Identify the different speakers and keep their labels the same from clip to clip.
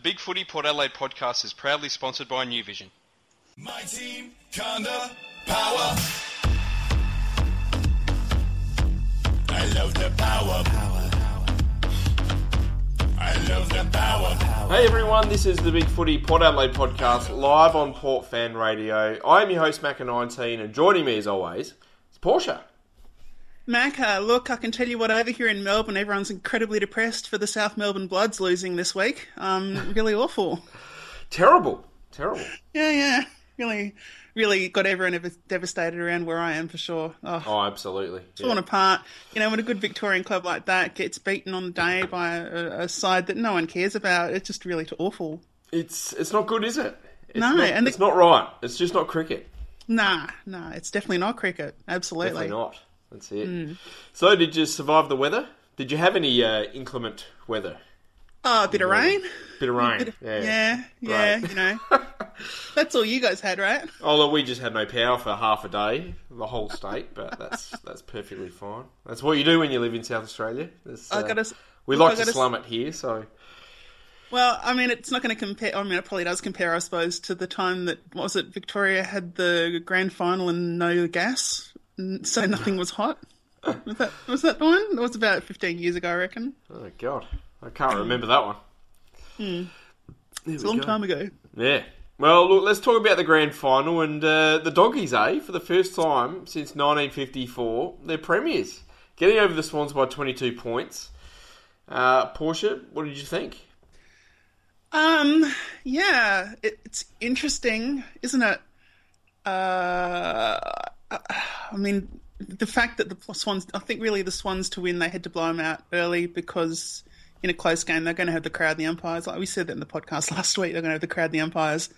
Speaker 1: The Big Footy Port Adelaide podcast is proudly sponsored by New Vision.
Speaker 2: My team, Conda, power. I love the power. I love the power.
Speaker 3: Hey everyone, this is the Big Footy Port Adelaide podcast live on Port Fan Radio. I am your host, Macca19, and joining me as always is Portia.
Speaker 4: Mac, uh, look, I can tell you what, over here in Melbourne, everyone's incredibly depressed for the South Melbourne Bloods losing this week. Um, really awful.
Speaker 3: Terrible, terrible.
Speaker 4: Yeah, yeah. Really, really got everyone devastated around where I am for sure. Oh,
Speaker 3: Oh, absolutely.
Speaker 4: torn
Speaker 3: Yeah.
Speaker 4: apart. You know, when a good Victorian club like that gets beaten on the day by a, a side that no one cares about, it's just really awful.
Speaker 3: It's it's not good, is it? It's
Speaker 4: No,
Speaker 3: not,
Speaker 4: and the-
Speaker 3: it's not right. It's just not cricket.
Speaker 4: Nah, nah, it's definitely not cricket. Absolutely.
Speaker 3: Definitely not. That's it.
Speaker 4: Hmm.
Speaker 3: So, did you survive the weather? Did you have any uh, inclement weather?
Speaker 4: Oh, a bit of rain.
Speaker 3: Bit of rain.
Speaker 4: Yeah,
Speaker 3: yeah.
Speaker 4: yeah, you know. That's all you guys had, right?
Speaker 3: Although we just had no power for half a day, the whole state, but that's that's perfectly fine. That's what you do when you live in South Australia. Uh,
Speaker 4: gotta
Speaker 3: we like to slum it here, so
Speaker 4: Well, I mean, it's not going to compare. I mean, it probably does compare, I suppose, to the time that was it Victoria had the grand final and no gas, so nothing was hot. Was that was that the one? It was about fifteen years ago, I reckon.
Speaker 3: oh god, I can't remember that one.
Speaker 4: Hmm. It's a long time ago.
Speaker 3: Yeah. Well, look, let's talk about the grand final and uh, the doggies. Eh, for the first time since 1954, they're premiers, getting over the Swans by 22 points. Uh, Portia, what did you think?
Speaker 4: Um, yeah, it, it's interesting, isn't it? Uh, I mean, the fact that the Swans, I think really the Swans to win, they had to blow them out early because in a close game, they're going to have the crowd and the umpires. Like we said that in the podcast last week, they're going to have the crowd and the umpires.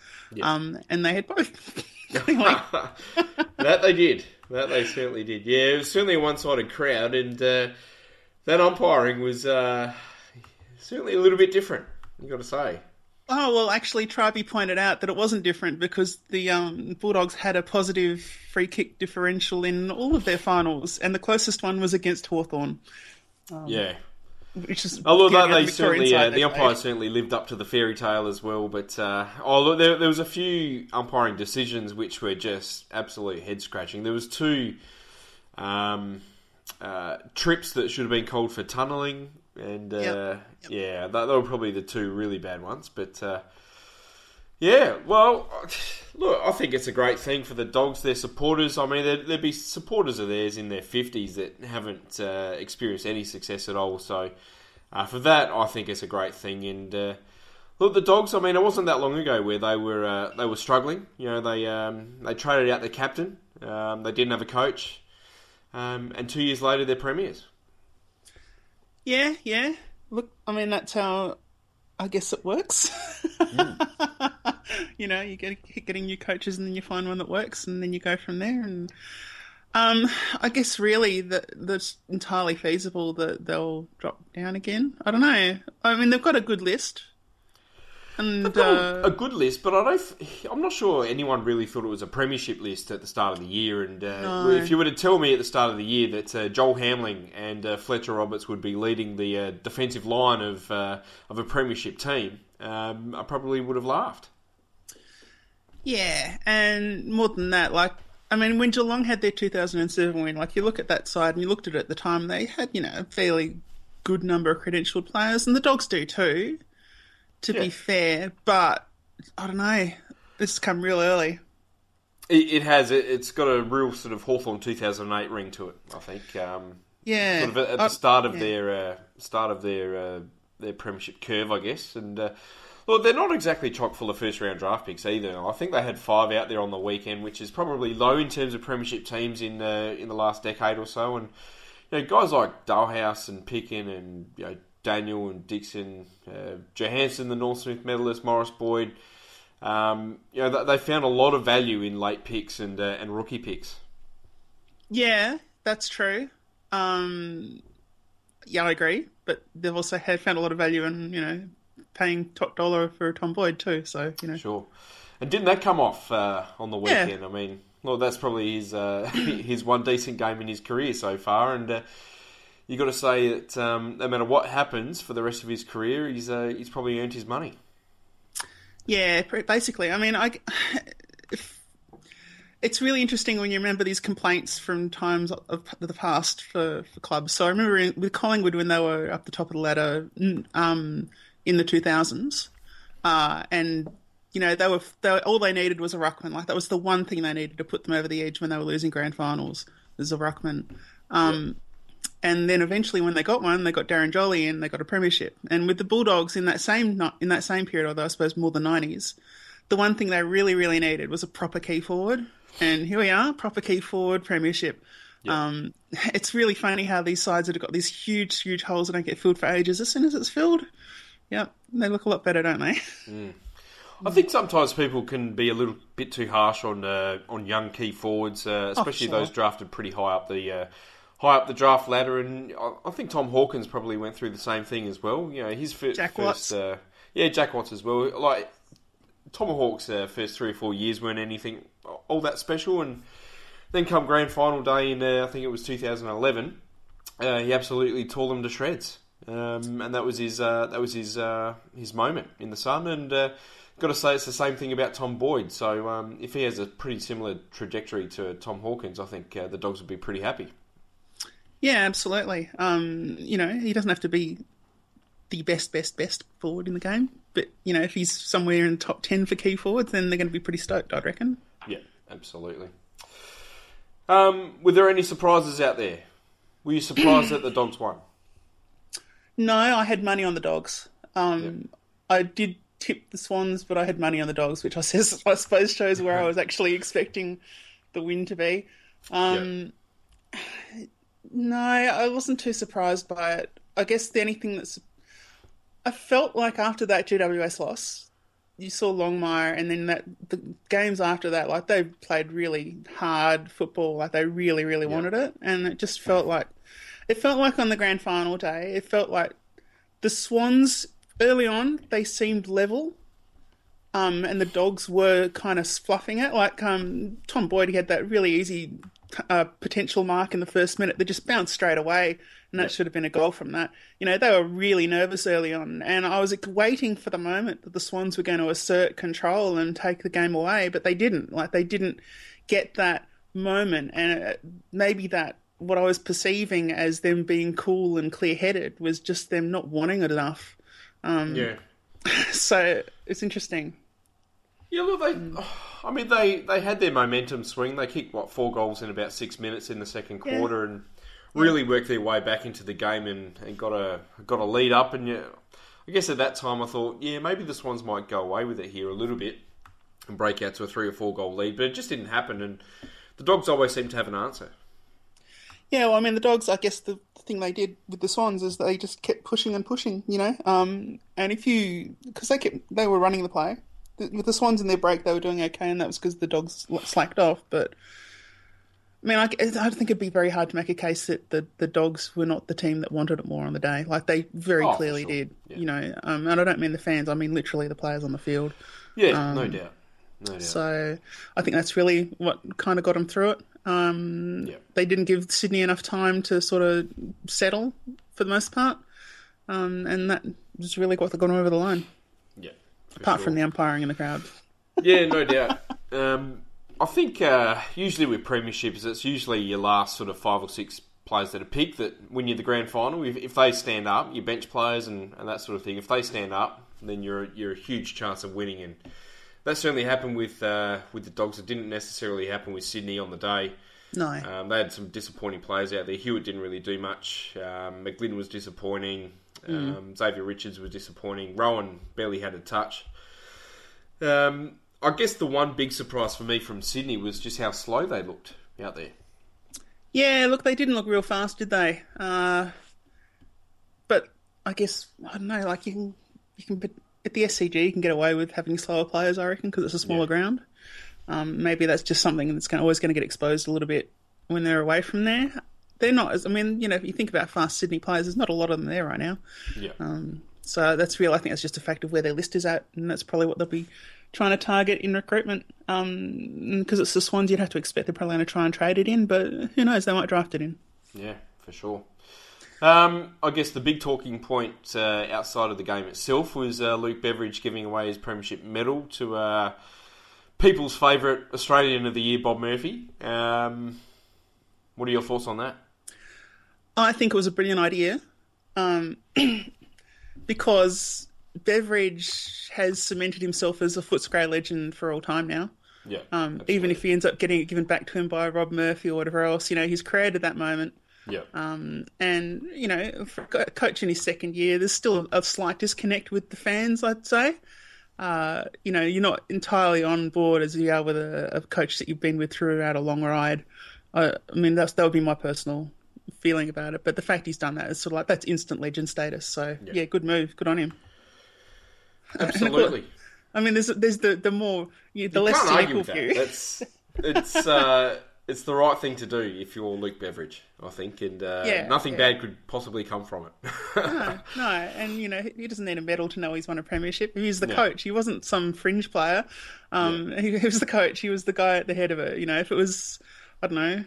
Speaker 4: Um, and they had both.
Speaker 3: That they did. That they certainly did. Yeah, it was certainly a one-sided crowd, and uh, that umpiring was uh, certainly a little bit different. you've got to say.
Speaker 4: Oh well, actually, Tribe pointed out that it wasn't different because the um, Bulldogs had a positive free kick differential in all of their finals, and the closest one was against Hawthorn,
Speaker 3: yeah.
Speaker 4: which is
Speaker 3: Although that they
Speaker 4: the Victorian
Speaker 3: certainly, uh, the
Speaker 4: that
Speaker 3: umpires certainly lived up to the fairy tale as well. But uh, oh, look, there, there was a few umpiring decisions which were just absolute head scratching. There was two um, uh, trips that should have been called for tunnelling, and uh,
Speaker 4: Yep.
Speaker 3: yeah, they were probably the two really bad ones. But uh, yeah, well, look, I think it's a great thing for the dogs. Their supporters. I mean, there'd, there'd be supporters of theirs in their fifties that haven't uh, experienced any success at all. So uh, for that, I think it's a great thing. And uh, look, the dogs. I mean, it wasn't that long ago where they were uh, they were struggling. You know, they um, they traded out their captain. Um, they didn't have a coach. Um, and two years later, they're premiers.
Speaker 4: Yeah, yeah. Look, I mean that's how I guess it works. you know, you get keep getting new coaches, and then you find one that works, and then you go from there. And um, I guess really that that's entirely feasible that they'll drop down again. I don't know. I mean, they've got a good list, and uh,
Speaker 3: a, a good list, but I don't. I'm not sure anyone really thought it was a premiership list at the start of the year. And uh,
Speaker 4: No.
Speaker 3: if you were to tell me at the start of the year that uh, Joel Hamling and uh, Fletcher Roberts would be leading the uh, defensive line of uh, of a premiership team, um, I probably would have laughed.
Speaker 4: Yeah, and more than that, like I mean, when Geelong had their 2007 win, like you look at that side and you looked at it at the time, they had you know a fairly good number of credentialed players, and the Dogs do too. To
Speaker 3: Yeah.
Speaker 4: be fair, but I don't know, this has come real early.
Speaker 3: It, it has. It, it's got a real sort of Hawthorn 2008 ring to it. I think. Um,
Speaker 4: Yeah,
Speaker 3: sort of at, at the start of
Speaker 4: yeah.
Speaker 3: their uh, start of their uh, their premiership curve, I guess. And uh, look, they're not exactly chock full of first round draft picks either. I think they had five out there on the weekend, which is probably low in terms of premiership teams in uh, in the last decade or so. And you know, guys like Dahlhaus and Picken and you know Daniel and Dickson, uh, Johannisen, the Norm Smith medalist, Morris Boyd. Um, you know, they- found a lot of value in late picks and uh, and rookie picks.
Speaker 4: Yeah, that's true. Um, yeah, I agree. But they've also had found a lot of value in you know paying top dollar for Tom Boyd too. So you know,
Speaker 3: Sure. And didn't that come off uh, on the
Speaker 4: Yeah.
Speaker 3: weekend? I mean, well, that's probably his uh, his one decent game in his career so far, and uh, you got to say that um, no matter what happens for the rest of his career, he's uh, he's probably earned his money.
Speaker 4: Yeah, basically. I mean, I. It's really interesting when you remember these complaints from times of the past for, for clubs. So I remember in, with Collingwood when they were up the top of the ladder um, in the 2000s, uh, and you know they were, they were, all they needed was a ruckman. Like that was the one thing they needed to put them over the edge when they were losing grand finals. Was a ruckman. Um, and then eventually, when they got one, they got Darren Jolly and they got a premiership. And with the Bulldogs in that same in that same period, although I suppose more the nineties, the one thing they really really needed was a proper key forward. And here we are, proper key forward premiership. Um, it's really funny how these sides that have got these huge huge holes that don't get filled for ages. As soon as it's filled, yep, they look a lot better, don't they?
Speaker 3: I think sometimes people can be a little bit too harsh on uh, on young key forwards, uh, especially
Speaker 4: sure.
Speaker 3: those drafted pretty high up the uh, high up the draft ladder. And I, I think Tom Hawkins probably went through the same thing as well. You know, his fir-
Speaker 4: Jack
Speaker 3: first,
Speaker 4: Watts.
Speaker 3: uh, yeah, Jack Watts as well. Like Tomahawk's uh, first three or four years weren't anything all that special, and then come grand final day in uh, I think it was 2011, uh, he absolutely tore them to shreds, um, and that was his uh, that was his uh, his moment in the sun. And uh, got to say, it's the same thing about Tom Boyd. So um, if he has a pretty similar trajectory to Tom Hawkins, I think uh, the Dogs would be pretty happy.
Speaker 4: Yeah, absolutely. Um, you know, he doesn't have to be the best, best, best forward in the game, but you know, if he's somewhere in the top ten for key forwards, then they're going to be pretty stoked, I reckon.
Speaker 3: Yeah, absolutely. Um, were there any surprises out there? Were you surprised that the Dogs won?
Speaker 4: No, I had money on the dogs. Um, I did tip the Swans, but I had money on the dogs, which I says I suppose shows where I was actually expecting the win to be. Um, No, I wasn't too surprised by it. I guess the only thing that's I felt like after that GWS loss, you saw Longmire, and then that the games after that, like they played really hard football, like they really, really wanted it, and it just felt like it felt like on the grand final day, it felt like the Swans early on they seemed level, um, and the Dogs were kind of fluffing it. Like um, Tom Boyd, he had that really easy uh, potential mark in the first minute They just bounced straight away, and that should have been a goal from that. You know, they were really nervous early on, and I was waiting for the moment that the Swans were going to assert control and take the game away, but they didn't. Like they didn't get that moment, and uh, maybe that what I was perceiving as them being cool and clear-headed was just them not wanting it enough.
Speaker 3: Yeah.
Speaker 4: So it's interesting.
Speaker 3: Yeah, look, they. I mean, they, they had their momentum swing. They kicked what four goals in about six minutes in the second
Speaker 4: Yeah.
Speaker 3: quarter, and really worked their way back into the game and, and got a got a lead up. And yeah, I guess at that time I thought, yeah, maybe the Swans might go away with it here a little bit and break out to a three or four goal lead, but it just didn't happen. And the Dogs always seem to have an answer.
Speaker 4: Yeah, well, I mean, the dogs. I guess the, thing they did with the Swans is they just kept pushing and pushing. You know, um, and if you because they kept they were running the play with the Swans in their break, they were doing okay, and that was because the dogs slacked off. But I mean, I, I think it'd be very hard to make a case that the, the dogs were not the team that wanted it more on the day. Like they very
Speaker 3: Oh,
Speaker 4: clearly
Speaker 3: sure.
Speaker 4: did.
Speaker 3: Yeah.
Speaker 4: You know, um, and I don't mean the fans. I mean literally the players on the field.
Speaker 3: Yeah, no doubt, no doubt.
Speaker 4: So I think that's really what kind of got them through it. Um,
Speaker 3: Yeah.
Speaker 4: They didn't give Sydney enough time to sort of settle for the most part, um, and that was really what got them over the line. Apart
Speaker 3: sure.
Speaker 4: from the umpiring in the crowd.
Speaker 3: Yeah, no doubt. Um, I think uh, usually with premierships, it's usually your last sort of five or six players that are picked that win you the grand final. If, if they stand up, your bench players and, and that sort of thing. If they stand up, then you're you're a huge chance of winning. And that certainly happened with uh, with the Dogs. It didn't necessarily happen with Sydney on the day.
Speaker 4: No.
Speaker 3: Um, they had some disappointing players out there. Hewett didn't really do much. Um, McGlynn was disappointing. Um, Xavier Richards was disappointing. Rohan barely had a touch. Um, I guess the one big surprise for me from Sydney was just how slow they looked out there.
Speaker 4: Yeah, look, they didn't look real fast, did they? Uh, but I guess I don't know. Like you can, you can at the SCG, you can get away with having slower players, I reckon, because it's a smaller
Speaker 3: Yeah.
Speaker 4: ground. Um, maybe that's just something that's gonna, always going to get exposed a little bit when they're away from there. They're not. as I mean, you know, if you think about fast Sydney players, there's not a lot of them there right now.
Speaker 3: Yeah,
Speaker 4: So that's real. I think that's just a fact of where their list is at, and that's probably what they'll be trying to target in recruitment. Because it's the Swans, you'd have to expect they're probably going to try and trade it in, but who knows? They might draft it in.
Speaker 3: yeah, for sure. Um, I guess the big talking point uh, outside of the game itself was uh, Luke Beveridge giving away his premiership medal to uh, people's favourite Australian of the year, Bob Murphy. Um, what are your thoughts on that?
Speaker 4: I think it was a brilliant idea um, because Beveridge has cemented himself as a Footscray legend for all time now.
Speaker 3: Yeah,
Speaker 4: Um, even if he ends up getting it given back to him by Rob Murphy or whatever else, you know, he's created that moment.
Speaker 3: yeah,
Speaker 4: Um, and, you know, for a coach in his second year, there's still a slight disconnect with the fans, I'd say. Uh, you know, you're not entirely on board as you are with a, a coach that you've been with throughout a long ride. I, I mean, that's, that would be my personal feeling about it. But the fact he's done that is sort of like that's instant legend status. So, yeah, good move. Good on him.
Speaker 3: absolutely.
Speaker 4: I mean, there's there's the the more you, the
Speaker 3: You
Speaker 4: less cynical view.
Speaker 3: That's it's uh, it's the right thing to do if you're Luke Beveridge, I think, and uh,
Speaker 4: Yeah,
Speaker 3: nothing
Speaker 4: yeah.
Speaker 3: bad could possibly come from it.
Speaker 4: no, no, and you know he doesn't need a medal to know he's won a premiership. He's the
Speaker 3: Yeah.
Speaker 4: coach. He wasn't some fringe player. Um, he, he was the coach. He was the guy at the head of it. You know, if it was, I don't know,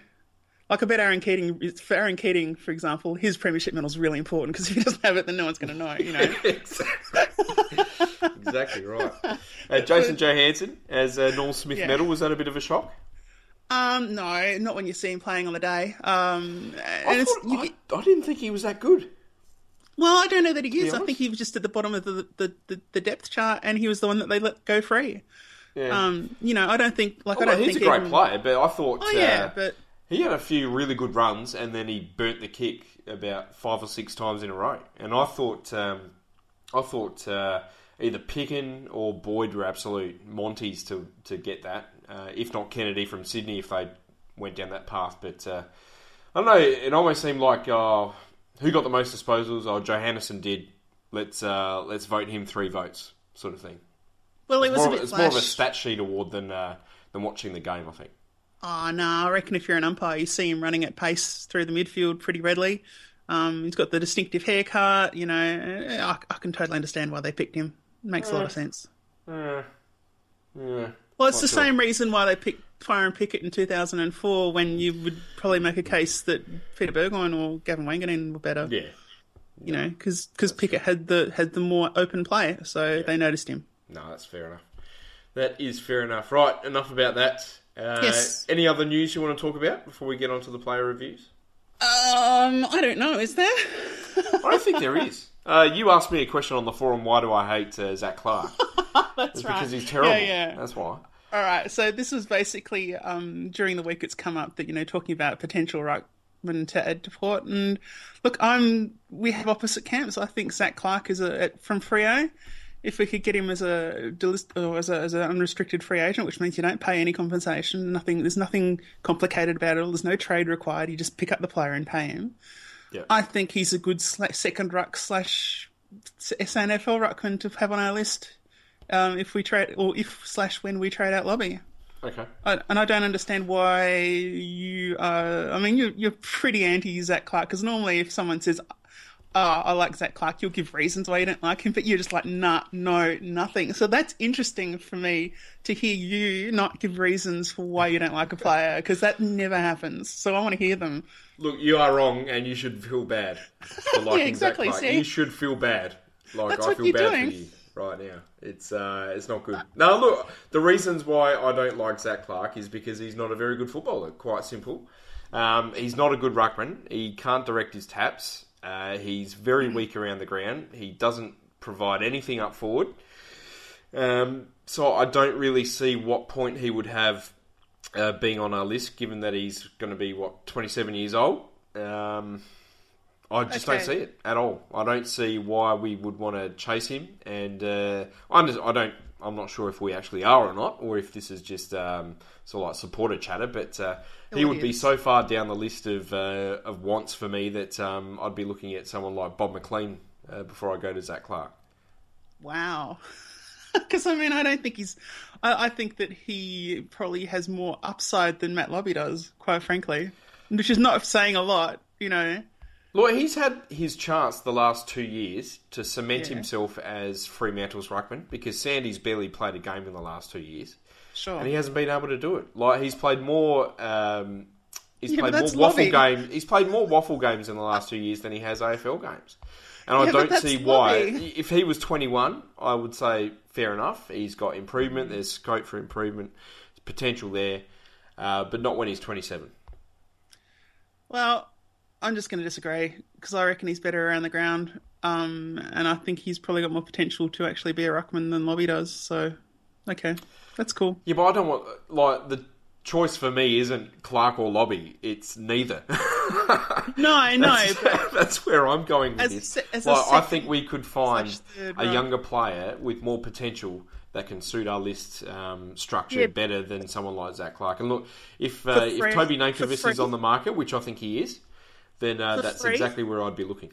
Speaker 4: like I bet Aaron Keating. For Aaron Keating, for example, his premiership medal is really important because if he doesn't have it, then no one's going to know. You know.
Speaker 3: exactly right. Uh, Jason Johannisen as a Norm Smith
Speaker 4: Yeah.
Speaker 3: medal was that a bit of a shock?
Speaker 4: um, no, not when you see him playing on the day. Um,
Speaker 3: I, thought-
Speaker 4: you,
Speaker 3: I, I didn't think he was that good.
Speaker 4: well, I don't know that he is. I think he was just at the bottom of the the, the the depth chart, and he was the one that they let go free.
Speaker 3: Yeah.
Speaker 4: Um, you know, I don't think like I don't
Speaker 3: he's a great
Speaker 4: even-
Speaker 3: player, but I thought
Speaker 4: Oh yeah,
Speaker 3: uh,
Speaker 4: but
Speaker 3: he had a few really good runs, and then he burnt the kick about five or six times in a row. And I thought, um, I thought uh, either Picken or Boyd were absolute Monties to to get that, uh, if not Kennedy from Sydney if they went down that path. But uh, I don't know. It almost seemed like uh, who got the most disposals? Oh, Johannisen did. Let's uh, let's vote him three votes, sort of thing.
Speaker 4: well, it was
Speaker 3: More
Speaker 4: a
Speaker 3: of,
Speaker 4: bit
Speaker 3: it's more of a stat sheet award than uh, than watching the game. I think.
Speaker 4: Oh, no, I reckon if you're an umpire, you see him running at pace through the midfield pretty readily. Um, he's got the distinctive haircut, you know. I, I can totally understand why they picked him. Makes a lot of sense.
Speaker 3: Uh, yeah.
Speaker 4: Well, it's
Speaker 3: Not
Speaker 4: the
Speaker 3: sure.
Speaker 4: same reason why they picked Byron Pickett in 2004 when you would probably make a case that Peter Burgoyne or Gavin Wanganeen were better,
Speaker 3: Yeah.
Speaker 4: you know, because Pickett had the had the more open play, so they noticed him.
Speaker 3: No, that's fair enough. That is fair enough. Right, enough about that. Uh,
Speaker 4: Yes.
Speaker 3: Any other news you want to talk about before we get on to the player reviews?
Speaker 4: Um, I don't know, is there?
Speaker 3: I don't think there is. Uh, you asked me a question on the forum. Why do I hate uh, Zac Clarke?
Speaker 4: That's
Speaker 3: It's
Speaker 4: right.
Speaker 3: because he's terrible.
Speaker 4: Yeah, yeah.
Speaker 3: That's why.
Speaker 4: All right, so this was basically um, during the week it's come up that you know talking about potential ruckman to add to Port, and look, I'm we have opposite camps. I think Zac Clarke is a at- from Freo. If we could get him as a as a as an unrestricted free agent, which means you don't pay any compensation, nothing. There's nothing complicated about it. There's no trade required. You just pick up the player and pay him.
Speaker 3: Yeah.
Speaker 4: I think he's a good sla- second ruck slash SNFL ruckman to have on our list. Um, if we trade or if slash when we trade out Lobbe.
Speaker 3: Okay.
Speaker 4: I, and I don't understand why you are. I mean, you're, you're pretty anti Zac Clarke because normally if someone says, oh, I like Zac Clarke, you'll give reasons why you don't like him, but you're just like, nah, no, nothing. So that's interesting for me to hear you not give reasons for why you don't like a player because that never happens. So I want to hear them.
Speaker 3: Look, you are wrong, and you should feel bad for liking
Speaker 4: exactly,
Speaker 3: Zac Clarke.
Speaker 4: see?
Speaker 3: You should feel bad. Like
Speaker 4: That's
Speaker 3: I
Speaker 4: what
Speaker 3: feel
Speaker 4: you're
Speaker 3: bad
Speaker 4: doing.
Speaker 3: for you right now. It's uh, it's not good. Now look, the reasons why I don't like Zac Clarke is because he's not a very good footballer. Quite simple. Um, he's not a good ruckman. He can't direct his taps. Uh, he's very weak around the ground. He doesn't provide anything up forward. Um, so I don't really see what point he would have uh, being on our list, given that he's going to be what 27 years old. Um, I just don't see it at all. I don't see why we would want to chase him, and uh, I don't. I'm not sure if we actually are or not, or if this is just um, sort of like supporter chatter. But uh, he would be so far down the list of uh, of wants for me that um, I'd be looking at someone like Bob McLean uh, before I go to Zac Clarke.
Speaker 4: Wow. Because I mean, I don't think he's. I, I think that he probably has more upside than Matt Lobbe does, quite frankly. Which is not saying a lot, you know.
Speaker 3: Look, he's had his chance the last two years to cement himself as Fremantle's ruckman because Sandy's barely played a game in the last two years,
Speaker 4: Sure.
Speaker 3: and he hasn't been able to do it. Like he's played more um, He's
Speaker 4: Yeah,
Speaker 3: played more
Speaker 4: WAFL
Speaker 3: games. He's played more WAFL games in the last two years than he has AFL games. And I
Speaker 4: Yeah, but
Speaker 3: don't see why. If he was 21, I would say fair enough. He's got improvement. There's scope for improvement. There's potential there, uh, but not when he's 27.
Speaker 4: Well, I'm just going to disagree because I reckon he's better around the ground, um, and I think he's probably got more potential to actually be a ruckman than Lobbe does. So, okay, that's cool.
Speaker 3: Yeah, but I don't want like the choice for me isn't Clarke or Lobbe. It's neither.
Speaker 4: No, I know,
Speaker 3: That's,
Speaker 4: but
Speaker 3: that's where I'm going with this.
Speaker 4: a
Speaker 3: like, I think we could find
Speaker 4: third
Speaker 3: a
Speaker 4: row.
Speaker 3: younger player with more potential that can suit our list um, structure
Speaker 4: Yeah.
Speaker 3: better than someone like Zac Clarke. And look, if uh, if Toby
Speaker 4: for
Speaker 3: is on the market, which I think he is, then uh, that's
Speaker 4: free?
Speaker 3: exactly where I'd be looking.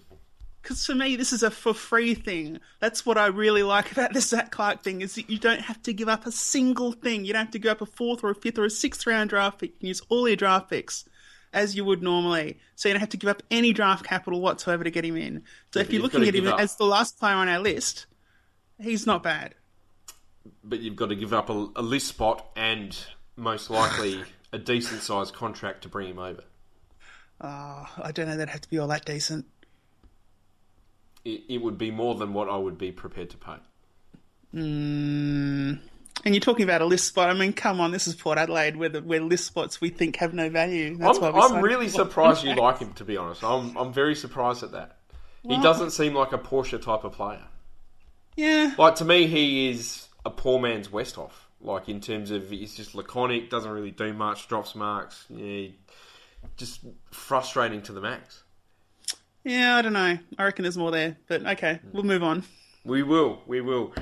Speaker 4: because for me, this is a for free thing. That's what I really like about the Zac Clarke thing is that you don't have to give up a single thing. You don't have to give up a fourth or a fifth or a sixth round draft pick. You can use all your draft picks as you would normally. So you don't have to give up any draft capital whatsoever to get him in. So if you're looking at him
Speaker 3: up-
Speaker 4: as the last player on our list, he's not bad.
Speaker 3: But you've got to give up a, a list spot and most likely a decent sized contract to bring him over.
Speaker 4: Oh, I don't know that'd have to be all that decent.
Speaker 3: It, it would be more than what I would be prepared to pay. Mm.
Speaker 4: And you're talking about a list spot. I mean, come on, this is Port Adelaide, where the, where list spots we think have no value. That's why
Speaker 3: I'm,
Speaker 4: we
Speaker 3: I'm really surprised you like him, to be honest. I'm, I'm very surprised at that. He doesn't seem like a Portia type of player.
Speaker 4: Yeah,
Speaker 3: Like, to me, he is a poor man's Westhoff. Like, in terms of he's just laconic, doesn't really do much, drops marks. Yeah, just frustrating to the max.
Speaker 4: yeah, I don't know. I reckon there's more there, but okay, we'll move on.
Speaker 3: We will, we will.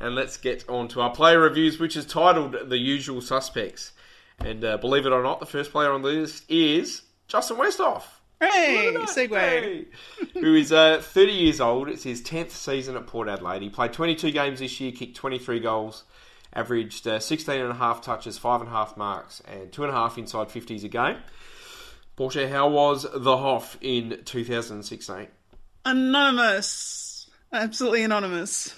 Speaker 3: And let's get on to our player reviews, which is titled The Usual Suspects. And uh, believe it or not, the first player on the list is Justin Westhoff.
Speaker 4: Hey, segue.
Speaker 3: Hey. Who is uh, 30 years old. It's his 10th season at Port Adelaide. He played 22 games this year, kicked 23 goals, averaged uh, 16 and a half touches, 5.5 marks, and 2.5 inside 50s a game. Portia, how was the Hoff in 2016?
Speaker 4: Anonymous, absolutely anonymous.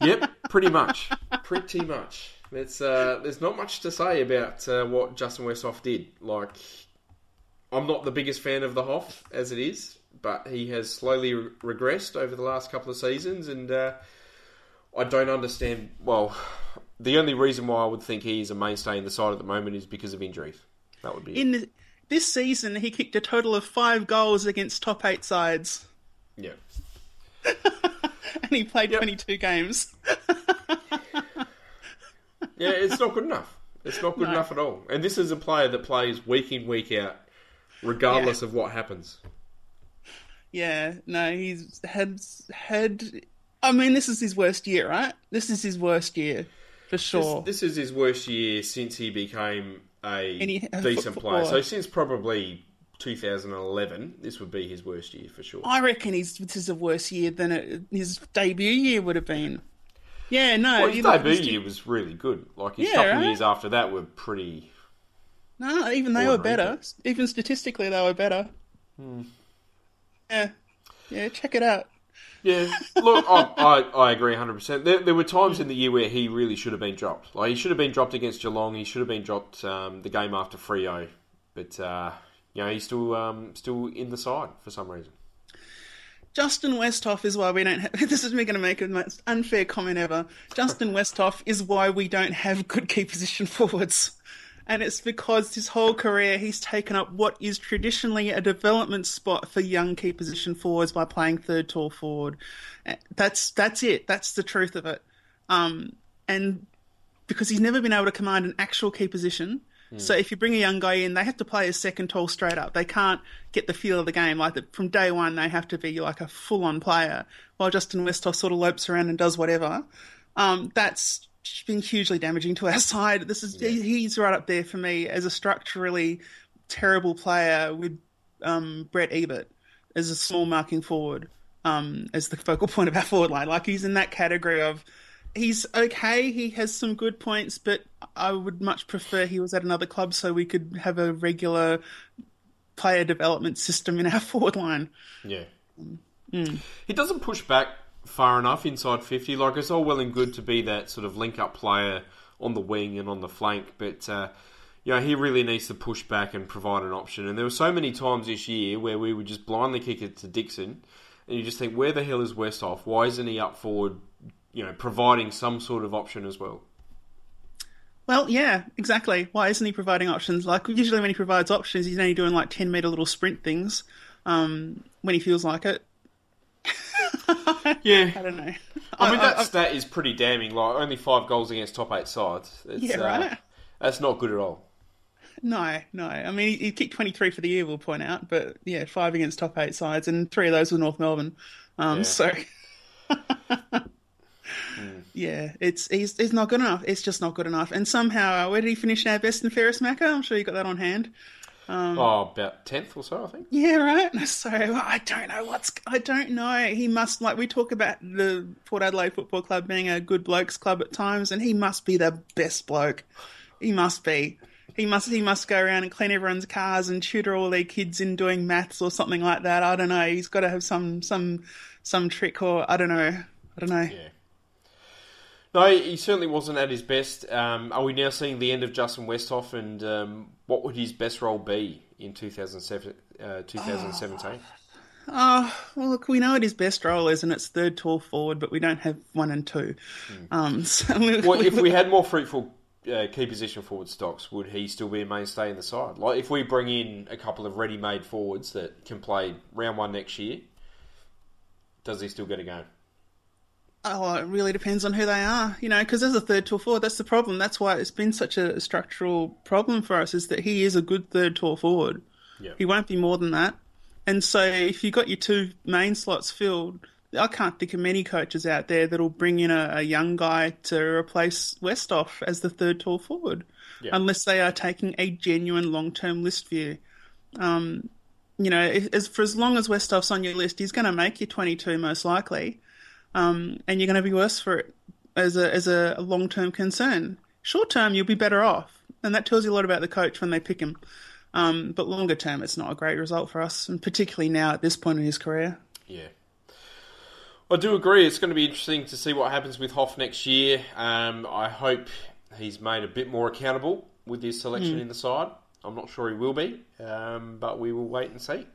Speaker 3: Yep, pretty much. pretty much. It's, uh, there's not much to say about uh, what Justin Westhoff did. Like, I'm not the biggest fan of the Hoff as it is, but he has slowly re- regressed over the last couple of seasons, and uh, I don't understand. Well, the only reason why I would think he is a mainstay in the side at the moment is because of injuries. That would be.
Speaker 4: In the, this season, he kicked a total of five goals against top eight sides,
Speaker 3: yeah.
Speaker 4: and he played
Speaker 3: Yep.
Speaker 4: 22 games.
Speaker 3: Yeah, it's not good enough. It's not good
Speaker 4: No.
Speaker 3: enough at all. And this is a player that plays week in, week out, regardless of what happens.
Speaker 4: Yeah, no, he's had had. I mean, this is his worst year, right? This is his worst year for sure.
Speaker 3: This, this is his worst year since he became a decent player. So since probably 2011, this would be his worst year for sure.
Speaker 4: I reckon he's this is a worse year than it, his debut year would have been. Yeah, no,
Speaker 3: Well, his debut year was really good. Like his
Speaker 4: Yeah,
Speaker 3: couple
Speaker 4: right?
Speaker 3: years after that were pretty.
Speaker 4: No, even they were better. Even statistically, they were better.
Speaker 3: Hmm.
Speaker 4: Yeah, yeah, check it out.
Speaker 3: Yeah, look, I, I, I agree 100%. There, there were times in the year where he really should have been dropped. Like, he should have been dropped against Geelong. He should have been dropped um, the game after Freo. But, uh, you know, he's still um, still in the side for some reason.
Speaker 4: Justin Westhoff is why we don't have. This is me going to make the most unfair comment ever. Justin Westhoff is why we don't have good key position forwards. And it's because his whole career he's taken up what is traditionally a development spot for young key position forwards by playing third tall forward. Uh, That's that's it. That's the truth of it. Um, and because he's never been able to command an actual key position. So if you bring a young guy in, they have to play a second tall straight up. They can't get the feel of the game. Like the, from day one, they have to be like a full on player. While Justin Westhoff sort of lopes around and does whatever. Um, that's been hugely damaging to our side. This is he's right up there for me as a structurally terrible player with um, Brett Ebert as a small marking forward um, as the focal point of our forward line. Like he's in that category of he's okay. He has some good points, but I would much prefer he was at another club so we could have a regular player development system in our forward line.
Speaker 3: Yeah.
Speaker 4: Hmm.
Speaker 3: He doesn't push back far enough inside 50. Like, it's all well and good to be that sort of link up player on the wing and on the flank, but, uh, you know, he really needs to push back and provide an option. And there were so many times this year where we would just blindly kick it to Dixon, and you just think, where the hell is Westhoff? Why isn't he up forward, you know, providing some sort of option as well?
Speaker 4: Well, yeah, exactly. Why isn't he providing options? Like usually when he provides options, he's only doing like ten meter little sprint things um, when he feels like it.
Speaker 3: Yeah.
Speaker 4: I don't know.
Speaker 3: I mean,
Speaker 4: I-
Speaker 3: that stat is pretty damning. Like, only five goals against top eight sides. It's,
Speaker 4: Yeah, right.
Speaker 3: Uh, that's not good at all.
Speaker 4: No, no. I mean, he, he kicked 23 for the year, we'll point out, but yeah, five against top eight sides, and three of those were North Melbourne. Um,
Speaker 3: Yeah.
Speaker 4: So, yeah, it's he's, he's not good enough. It's just not good enough. And somehow, uh, where did he finish now? Best and fairest Macca? I'm sure you got that on hand.
Speaker 3: Oh, about tenth or so, I think.
Speaker 4: Yeah, right. So I don't know what's. I don't know. He must like we talk about the Port Adelaide Football Club being a good blokes club at times, and he must be the best bloke. He must be. He must. He must go around and clean everyone's cars and tutor all their kids in doing maths or something like that. I don't know. He's got to have some some some trick or I don't know. I don't know.
Speaker 3: Yeah. No, he certainly wasn't at his best. Um, are we now seeing the end of Justin Westhoff, and um, what would his best role be in 2007, uh, 2017?
Speaker 4: Oh, well, look, we know what his best role is, and it's third tall forward, but we don't have one and two. Um, so we,
Speaker 3: Well, if we had more fruitful uh, key position forward stocks, would he still be a mainstay in the side? Like, if we bring in a couple of ready-made forwards that can play round one next year, does he still get a go?
Speaker 4: Oh, it really depends on who they are, you know, because as a third tall forward, that's the problem. That's why it's been such a structural problem for us, is that he is a good third tall forward.
Speaker 3: Yeah.
Speaker 4: He won't be more than that. And so if you've got your two main slots filled, I can't think of many coaches out there that'll bring in a, a young guy to replace Westhoff as the third tall forward,
Speaker 3: Yeah.
Speaker 4: unless they are taking a genuine long term list view. Um, you know, if, as, for as long as Westhoff's on your list, he's going to make you 22 most likely um, and you're going to be worse for it as a as a long term concern. Short term, you'll be better off, and that tells you a lot about the coach when they pick him. Um, but longer term, it's not a great result for us, and particularly now at this point in his career.
Speaker 3: Yeah. I do agree. It's going to be interesting to see what happens with Hoff next year. Um, I hope he's made a bit more accountable with his selection in the side. I'm not sure he will be, um, but we will wait and see.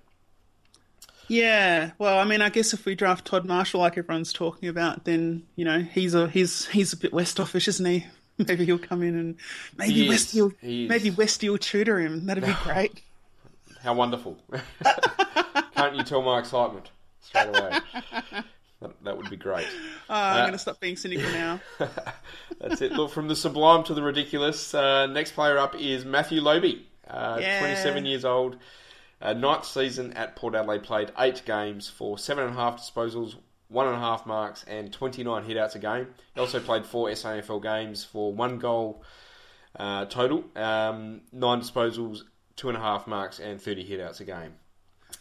Speaker 4: Yeah, well, I mean, I guess if we draft Todd Marshall like everyone's talking about, then you know he's a he's he's a bit West offish, isn't he? Maybe he'll come in and maybe
Speaker 3: He.
Speaker 4: Westy will maybe Westy will tutor him. That'd be great.
Speaker 3: How wonderful. Can't you tell my excitement straight away? That, that would be great.
Speaker 4: Oh, I'm going to stop being cynical now.
Speaker 3: That's it. Look, from the sublime to the ridiculous. Uh, next player up is Matthew Lobbe, uh,
Speaker 4: Yeah.
Speaker 3: 27 years old. Uh, ninth season at Port Adelaide, played eight games for seven and a half disposals, one and a half marks, and 29 hitouts a game. He also played four SANFL games for one goal uh, total, um, nine disposals, two and a half marks, and 30 hitouts a game.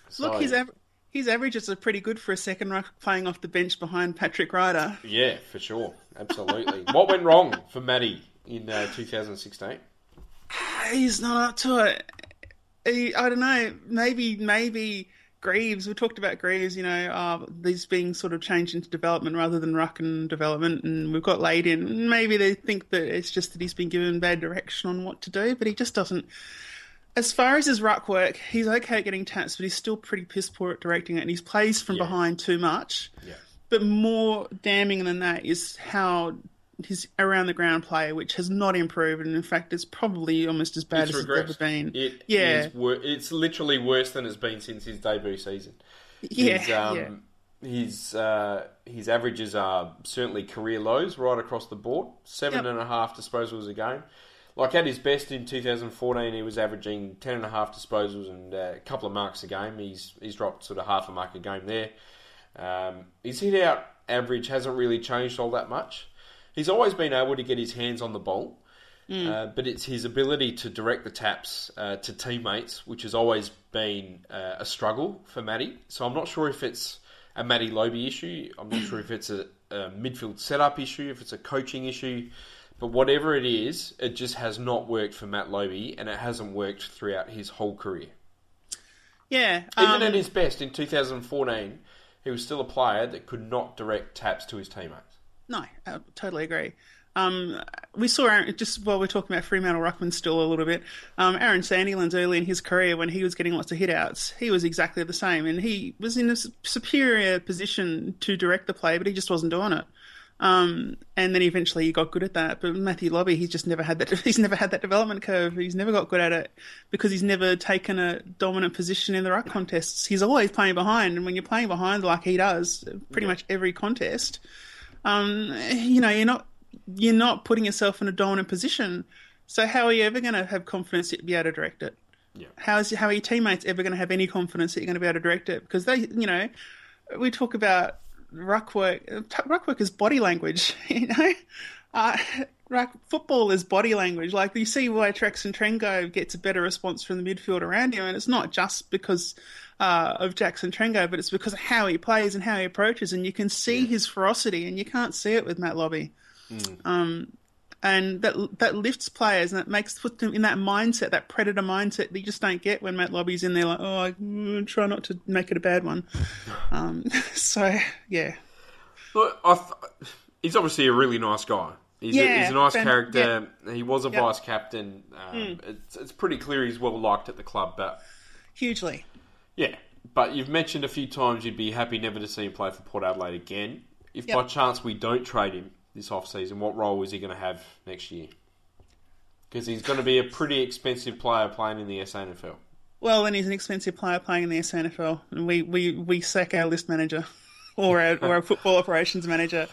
Speaker 3: So,
Speaker 4: Look, his av- his averages are pretty good for a second ruck playing off the bench behind Patrick Ryder.
Speaker 3: Yeah, for sure. Absolutely. what went wrong for Matty in uh, 2016?
Speaker 4: He's not up to it. I don't know. Maybe maybe Greaves. We talked about Greaves. You know, uh, these being sort of changed into development rather than ruck and development, and we've got laid in. Maybe they think that it's just that he's been given bad direction on what to do, but he just doesn't. As far as his ruck work, he's okay at getting taps, but he's still pretty piss poor at directing it, and he plays from
Speaker 3: Yeah.
Speaker 4: behind too much.
Speaker 3: Yeah.
Speaker 4: But more damning than that is how his around the ground play, which has not improved, and in fact, it's probably almost as bad
Speaker 3: It's
Speaker 4: as
Speaker 3: regressed.
Speaker 4: it's ever been.
Speaker 3: It
Speaker 4: yeah,
Speaker 3: wor- it's literally worse than it's been since his debut season.
Speaker 4: yeah,
Speaker 3: his, um,
Speaker 4: yeah.
Speaker 3: His uh, his averages are certainly career lows right across the board. Seven
Speaker 4: Yep.
Speaker 3: and a half disposals a game. Like at his best in 2014, he was averaging ten and a half disposals and uh, a couple of marks a game. He's he's dropped sort of half a mark a game there. Um, his hit out average hasn't really changed all that much. He's always been able to get his hands on the ball, uh, but it's his ability to direct the taps uh, to teammates, which has always been uh, a struggle for Matty. So I'm not sure if it's a Matty Lobbe issue. I'm not sure if it's a, a midfield setup issue, if it's a coaching issue. But whatever it is, it just has not worked for Matt Lobbe, and it hasn't worked throughout his whole career.
Speaker 4: yeah.
Speaker 3: Even
Speaker 4: um,
Speaker 3: at his best in 2014, he was still a player that could not direct taps to his teammates.
Speaker 4: No, I totally agree. Um, we saw Aaron, just while we're talking about Fremantle Ruckman still a little bit. Um, Aaron Sandilands early in his career when he was getting lots of hit outs, he was exactly the same, and he was in a superior position to direct the play, but he just wasn't doing it. Um, and then eventually he got good at that. But Matthew Lobbe, he's just never had that. He's never had that development curve. He's never got good at it because he's never taken a dominant position in the ruck contests. He's always playing behind, and when you're playing behind like he does, pretty much every contest, um, you know, you're not you're not putting yourself in a dominant position. So how are you ever going to have confidence to be able to direct it?
Speaker 3: Yeah.
Speaker 4: How is how are your teammates ever going to have any confidence that you're going to be able to direct it? Because they, you know, we talk about ruck work. Ruck work is body language. You know, uh, ruck, football is body language. Like you see why Jackson Trengove gets a better response from the midfield around him, and it's not just because uh, of Jackson Trengove, but it's because of how he plays and how he approaches, and you can see yeah. his ferocity, and you can't see it with Matt Lobbe. Mm. Um, and that that lifts players and that makes put them in that mindset, that predator mindset that you just don't get when Matt Lobbe's in there. Like, oh, I mm, try not to make it a bad one. Um, so yeah.
Speaker 3: Look, th- he's obviously a really nice guy. He's, yeah, a, he's a nice ben, character. Yeah. He was a yep. vice captain. Um, mm. it's, it's pretty clear he's well liked at the club, but
Speaker 4: hugely.
Speaker 3: Yeah, but you've mentioned a few times you'd be happy never to see him play for Port Adelaide again. If yep. by chance we don't trade him, this off season, what role is he going to have next year? Because he's going to be a pretty expensive player playing in the SANFL.
Speaker 4: Well, then he's an expensive player playing in the SANFL, and we, we, we sack our list manager or our, or our football operations manager.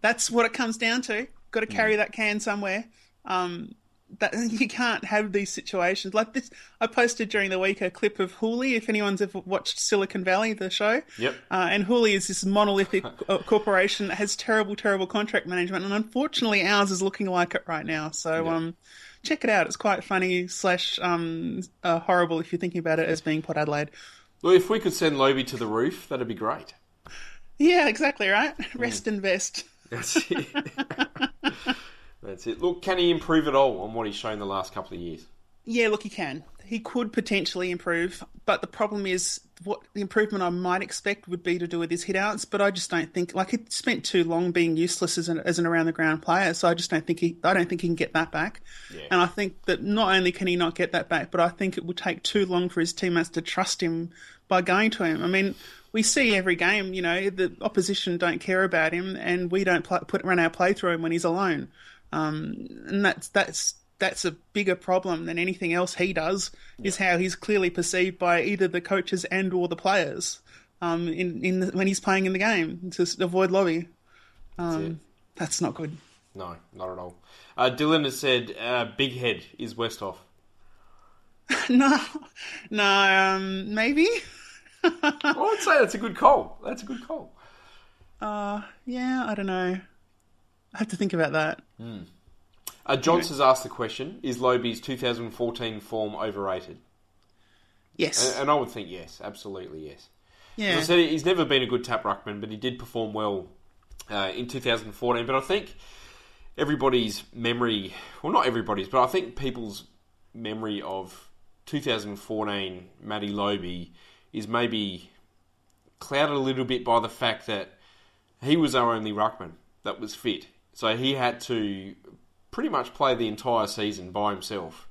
Speaker 4: That's what it comes down to. Got to carry mm. that can somewhere. Um, that you can't have these situations like this. I posted during the week a clip of Hooli. If anyone's ever watched Silicon Valley, the show,
Speaker 3: yep.
Speaker 4: Uh, and Hooli is this monolithic corporation that has terrible, terrible contract management, and unfortunately, ours is looking like it right now. So, yep. um, check it out. It's quite funny slash um, uh, horrible if you're thinking about it as being Port Adelaide.
Speaker 3: Well, if we could send Lobbe to the roof, that'd be great.
Speaker 4: Yeah, exactly right. Rest mm. and vest.
Speaker 3: That's it. That's it. Look, can he improve at all on what he's shown the last couple of years?
Speaker 4: Yeah, look, he can. He could potentially improve, but the problem is what the improvement I might expect would be to do with his hitouts. But I just don't think like he spent too long being useless as an as an around the ground player. So I just don't think he I don't think he can get that back. Yeah. And I think that not only can he not get that back, but I think it would take too long for his teammates to trust him by going to him. I mean, we see every game, you know, the opposition don't care about him, and we don't play, put run our play through him when he's alone. Um, and that's that's that's a bigger problem than anything else he does. Yeah. Is how he's clearly perceived by either the coaches and or the players. Um, in in the, when he's playing in the game to avoid Lobbe. Um, that's, that's, not good.
Speaker 3: No, not at all. Uh, Dylan has said, uh, "Big head is Westhoff."
Speaker 4: no, no, um, maybe.
Speaker 3: I would say that's a good call. That's a good call.
Speaker 4: Uh, yeah, I don't know. I have to think about that.
Speaker 3: Mm. Uh, Johns has asked the question: Is Lobbe's 2014 form overrated?
Speaker 4: Yes,
Speaker 3: and, and, I would think yes, absolutely yes.
Speaker 4: Yeah,
Speaker 3: As I said he's never been a good tap ruckman, but he did perform well uh, in 2014. But I think everybody's memory, well, not everybody's, but I think people's memory of 2014 Matty Lobbe is maybe clouded a little bit by the fact that he was our only ruckman that was fit. So he had to pretty much play the entire season by himself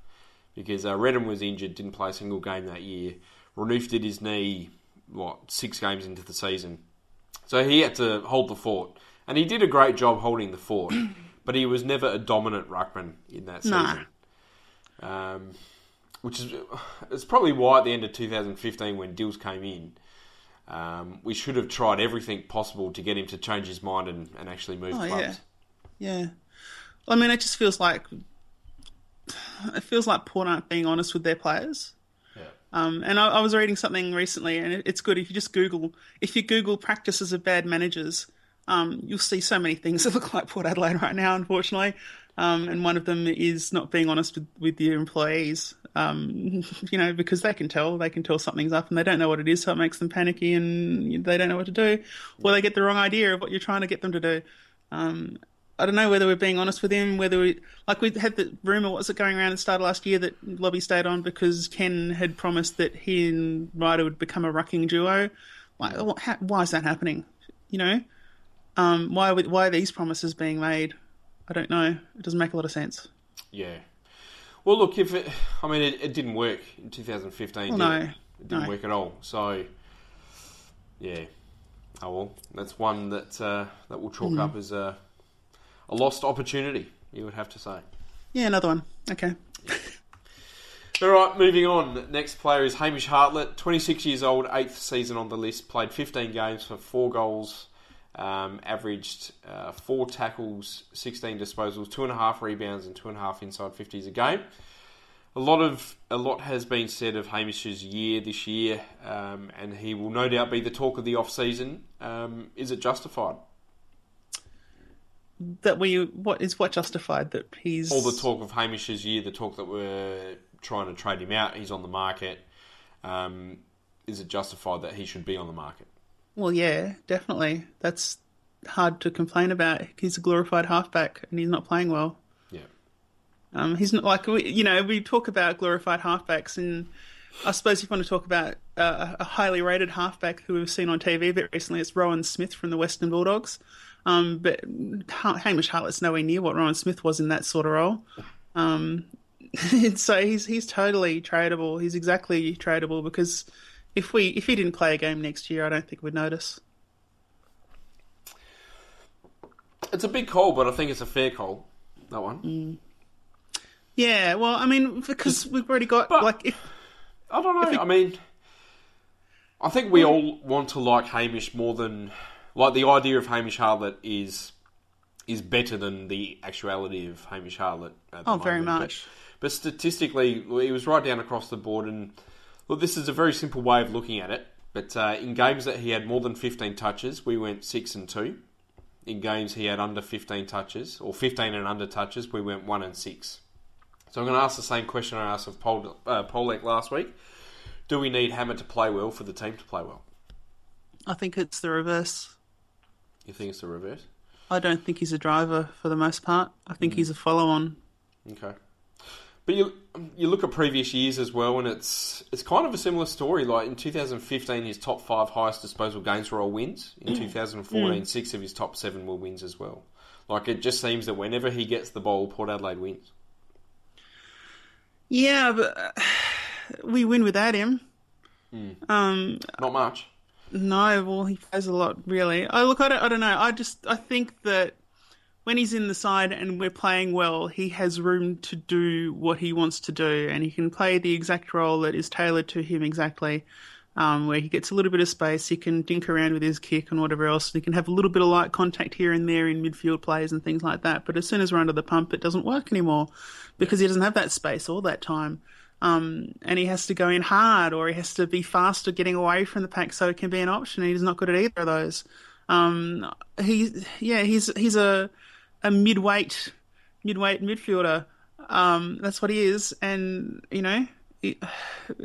Speaker 3: because uh, Redden was injured, didn't play a single game that year. Renouf did his knee, what, six games into the season. So he had to hold the fort. And he did a great job holding the fort, but he was never a dominant ruckman in that season. Nah. Um, which is it's probably why at the end of 2015 when Dills came in, um, we should have tried everything possible to get him to change his mind and, and actually move oh,
Speaker 4: clubs. Yeah. Yeah. I mean, it just feels like it feels like Port aren't being honest with their players.
Speaker 3: Yeah.
Speaker 4: Um, and I, I, was reading something recently, and it, it's good if you just Google if you Google practices of bad managers, um, you'll see so many things that look like Port Adelaide right now, unfortunately. Um, and one of them is not being honest with, with your employees. Um, you know, because they can tell, they can tell something's up and they don't know what it is, so it makes them panicky and they don't know what to do, or they get the wrong idea of what you're trying to get them to do. Um, I don't know whether we're being honest with him, whether we, like we had the rumor, what was it going around at the start of last year that Lobbe stayed on because Ken had promised that he and Ryder would become a rucking duo. Why, why is that happening? You know, um, why, why are these promises being made? I don't know. It doesn't make a lot of sense.
Speaker 3: Yeah. Well, look, if it, I mean, it, it didn't work in 2015.
Speaker 4: Well,
Speaker 3: did
Speaker 4: no.
Speaker 3: it? It didn't
Speaker 4: No.
Speaker 3: work at all. So, yeah. Oh well, that's one that uh, that will
Speaker 4: Mm-hmm.
Speaker 3: chalk up as a a lost opportunity. You would have to say.
Speaker 4: Yeah, another one. Okay.
Speaker 3: All right, moving on. Next player is Hamish Hartlett, 26 years old, eighth season on the list. Played 15 games for four goals, um, averaged uh, four tackles, 16 disposals, two and a half rebounds, and two and a half inside 50s a game. A lot of a lot has been said of Hamish's year this year, um, and he will no doubt be the talk of the off season. Um, is it justified?
Speaker 4: That we what is what justified that he's
Speaker 3: all the talk of Hamish's year, the talk that we're trying to trade him out, he's on the market. Um, is it justified that he should be on the market?
Speaker 4: Well, yeah, definitely. That's hard to complain about. He's a glorified halfback and he's not playing well.
Speaker 3: Yeah.
Speaker 4: Um, he's not like we, you know we talk about glorified halfbacks, and I suppose if you want to talk about uh, a highly rated halfback who we've seen on TV a bit recently, it's Rowan Smith from the Western Bulldogs. Um, but Ha- Hamish Hartlett's nowhere near what Rowan Smith was in that sort of role. Um, so he's he's totally tradable. He's exactly tradable because if we if he didn't play a game next year, I don't think we'd notice.
Speaker 3: It's a big call, but I think it's a fair call. That one.
Speaker 4: Yeah, well, I mean, because we've already got
Speaker 3: But-
Speaker 4: like if
Speaker 3: I don't know. I mean, I think we all want to like Hamish more than like the idea of Hamish Hartlett is is better than the actuality of Hamish Hartlett.
Speaker 4: Oh, very
Speaker 3: moment. But-
Speaker 4: much.
Speaker 3: But, statistically, well, he was right down across the board. And look, this is a very simple way of looking at it. But uh, in games that he had more than fifteen touches, we went six and two. In games he had under fifteen touches or fifteen and under touches, we went one and six. So I'm going to ask the same question I asked of Pol- uh, Polec last week. Do we need Hammer to play well for the team to play well?
Speaker 4: I think it's the reverse.
Speaker 3: You think it's the reverse?
Speaker 4: I don't think he's a driver for the most part. I
Speaker 3: Mm.
Speaker 4: think he's a follow-on.
Speaker 3: Okay. But you you look at previous years as well, and it's it's kind of a similar story. Like in 2015, his top five highest disposal games were all wins. In 2014, six of his top seven were wins as well. Like it just seems that whenever he gets the ball, Port Adelaide wins.
Speaker 4: Yeah, but uh, we win without him. Um,
Speaker 3: Not much.
Speaker 4: No, well, he plays a lot, really. I look, I don't, I don't know. I just, I think that when he's in the side and we're playing well, he has room to do what he wants to do, and he can play the exact role that is tailored to him exactly. Um, where he gets a little bit of space, he can dink around with his kick and whatever else. He can have a little bit of light contact here and there in midfield plays and things like that. But as soon as we're under the pump, it doesn't work anymore because he doesn't have that space all that time. Um, and he has to go in hard or he has to be faster getting away from the pack so it can be an option. He's not good at either of those. Um, he, yeah, he's he's a a midweight midweight midfielder. Um, that's what he is, and you know, it-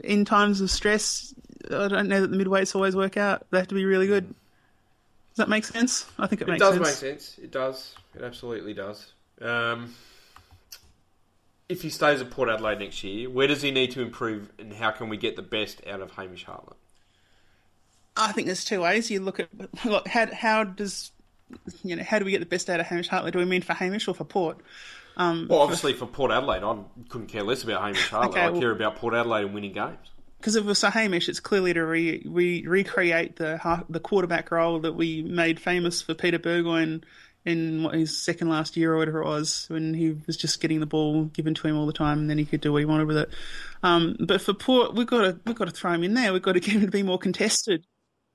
Speaker 4: in times of stress, I don't know that the midweights always work out. They have to be really good. Does that make sense? I think it,
Speaker 3: It
Speaker 4: makes
Speaker 3: does make sense. It does. It absolutely does. Um, if he stays at Port Adelaide next year, where does he need to improve, and how can we get the best out of Hamish Hartlett?
Speaker 4: I think there's two ways. You look at look, how how does you know how do we get the best out of Hamish Hartlett? Do we mean for Hamish or for Port?
Speaker 3: Um, well, obviously for Port Adelaide, I couldn't care less about Hamish Hartlett.
Speaker 4: Okay,
Speaker 3: I
Speaker 4: well-
Speaker 3: care about Port Adelaide and winning games.
Speaker 4: Because if it was for Hamish, it's clearly to re, re, recreate the the quarterback role that we made famous for Peter Burgoyne in what, his second last year or whatever it was, when he was just getting the ball given to him all the time, and then he could do what he wanted with it. Um, but for Port, we've got to we've got to throw him in there. We've got to get him to be more contested.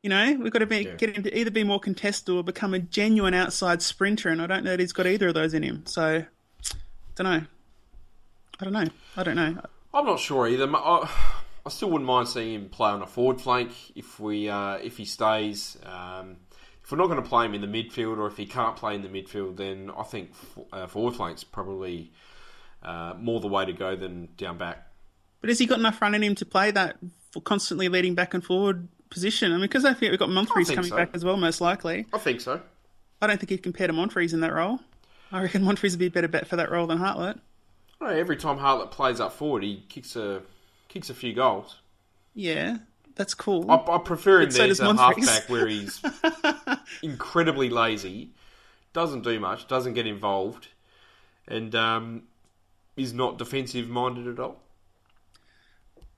Speaker 4: You know, we've got to be,
Speaker 3: Yeah.
Speaker 4: get him to either be more contested or become a genuine outside sprinter, and I don't know that he's got either of those in him. So, don't know. I don't know. I don't know.
Speaker 3: I'm not sure either. I, I still wouldn't mind seeing him play on a forward flank if we uh, if he stays. Um, if we're not going to play him in the midfield, or if he can't play in the midfield, then I think f- uh, forward flank's probably uh, more the way to go than down back.
Speaker 4: But has he got enough run in him to play that for constantly leading back and forward position? I mean, because I think we've got Monfries coming
Speaker 3: so.
Speaker 4: back as well, most likely.
Speaker 3: I think so.
Speaker 4: I don't think he'd compare to Monfries in that role. I reckon Monfries would be a better bet for that role than Hartlett.
Speaker 3: Well, every time Hartlett plays up forward, he kicks a kicks a few goals.
Speaker 4: Yeah, that's cool.
Speaker 3: I, I prefer him there a halfback where he's incredibly lazy, doesn't do much, doesn't get involved, and um, is not defensive minded at all.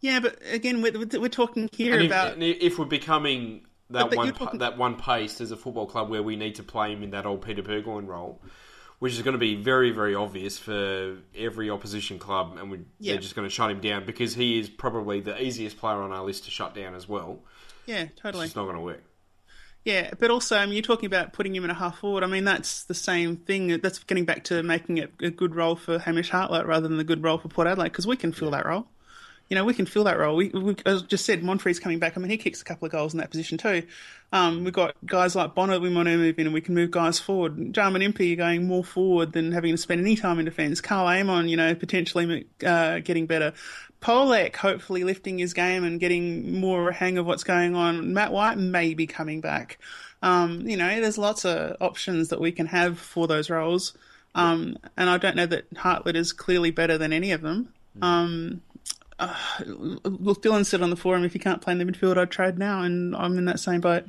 Speaker 4: Yeah, but again, we're, we're talking here
Speaker 3: And
Speaker 4: about
Speaker 3: if we're becoming that
Speaker 4: But
Speaker 3: one
Speaker 4: talking-
Speaker 3: that one pace as a football club where we need to play him in that old Peter Burgoyne role, which is going to be very very obvious for every opposition club, and we,
Speaker 4: Yeah.
Speaker 3: they're just going to shut him down because he is probably the easiest player on our list to shut down as well.
Speaker 4: yeah, totally.
Speaker 3: It's not going to work.
Speaker 4: Yeah, but also, I mean, you're talking about putting him in a half forward. I mean, that's the same thing. That's getting back to making it a good role for Hamish Hartlett rather than the good role for Port Adelaide because we can fill that role. You know, we can fill that role. We, we as I just said, Monfries coming back. I mean, he kicks a couple of goals in that position too. Um, we've got guys like Bonner we want to move in, and we can move guys forward. Jarman Impey going more forward than having to spend any time in defence. Karl Amon, you know, potentially uh, getting better. Polec hopefully lifting his game and getting more of a hang of what's going on. Matt White may be coming back. Um, you know, there's lots of options that we can have for those roles. Um, and I don't know that Hartlett is clearly better than any of them. Um, uh, look, Dylan said on the forum, if you can't play in the midfield, I'd trade now, and I'm in that same boat.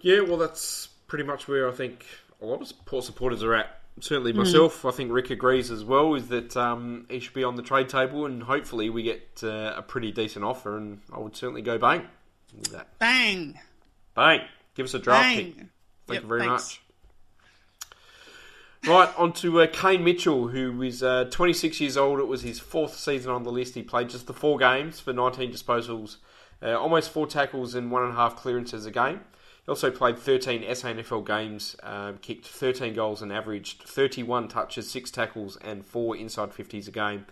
Speaker 3: Yeah, well, that's pretty much where I think a lot of Port supporters are at. Certainly myself, I think Rick agrees as well, is that um, he should be on the trade table and hopefully we get uh, a pretty decent offer and I would certainly go bang with that.
Speaker 4: Bang!
Speaker 3: Bang! Give us a draft
Speaker 4: Bang!
Speaker 3: pick. Thank
Speaker 4: Yep,
Speaker 3: you very
Speaker 4: thanks.
Speaker 3: much. Right, on to uh, Kane Mitchell, who is uh, 26 years old. It was his fourth season on the list. He played just the four games for 19 disposals, uh, almost four tackles and one and a half clearances a game. He also played 13 SANFL games, um, kicked 13 goals and averaged 31 touches, 6 tackles, and 4 inside 50s a game.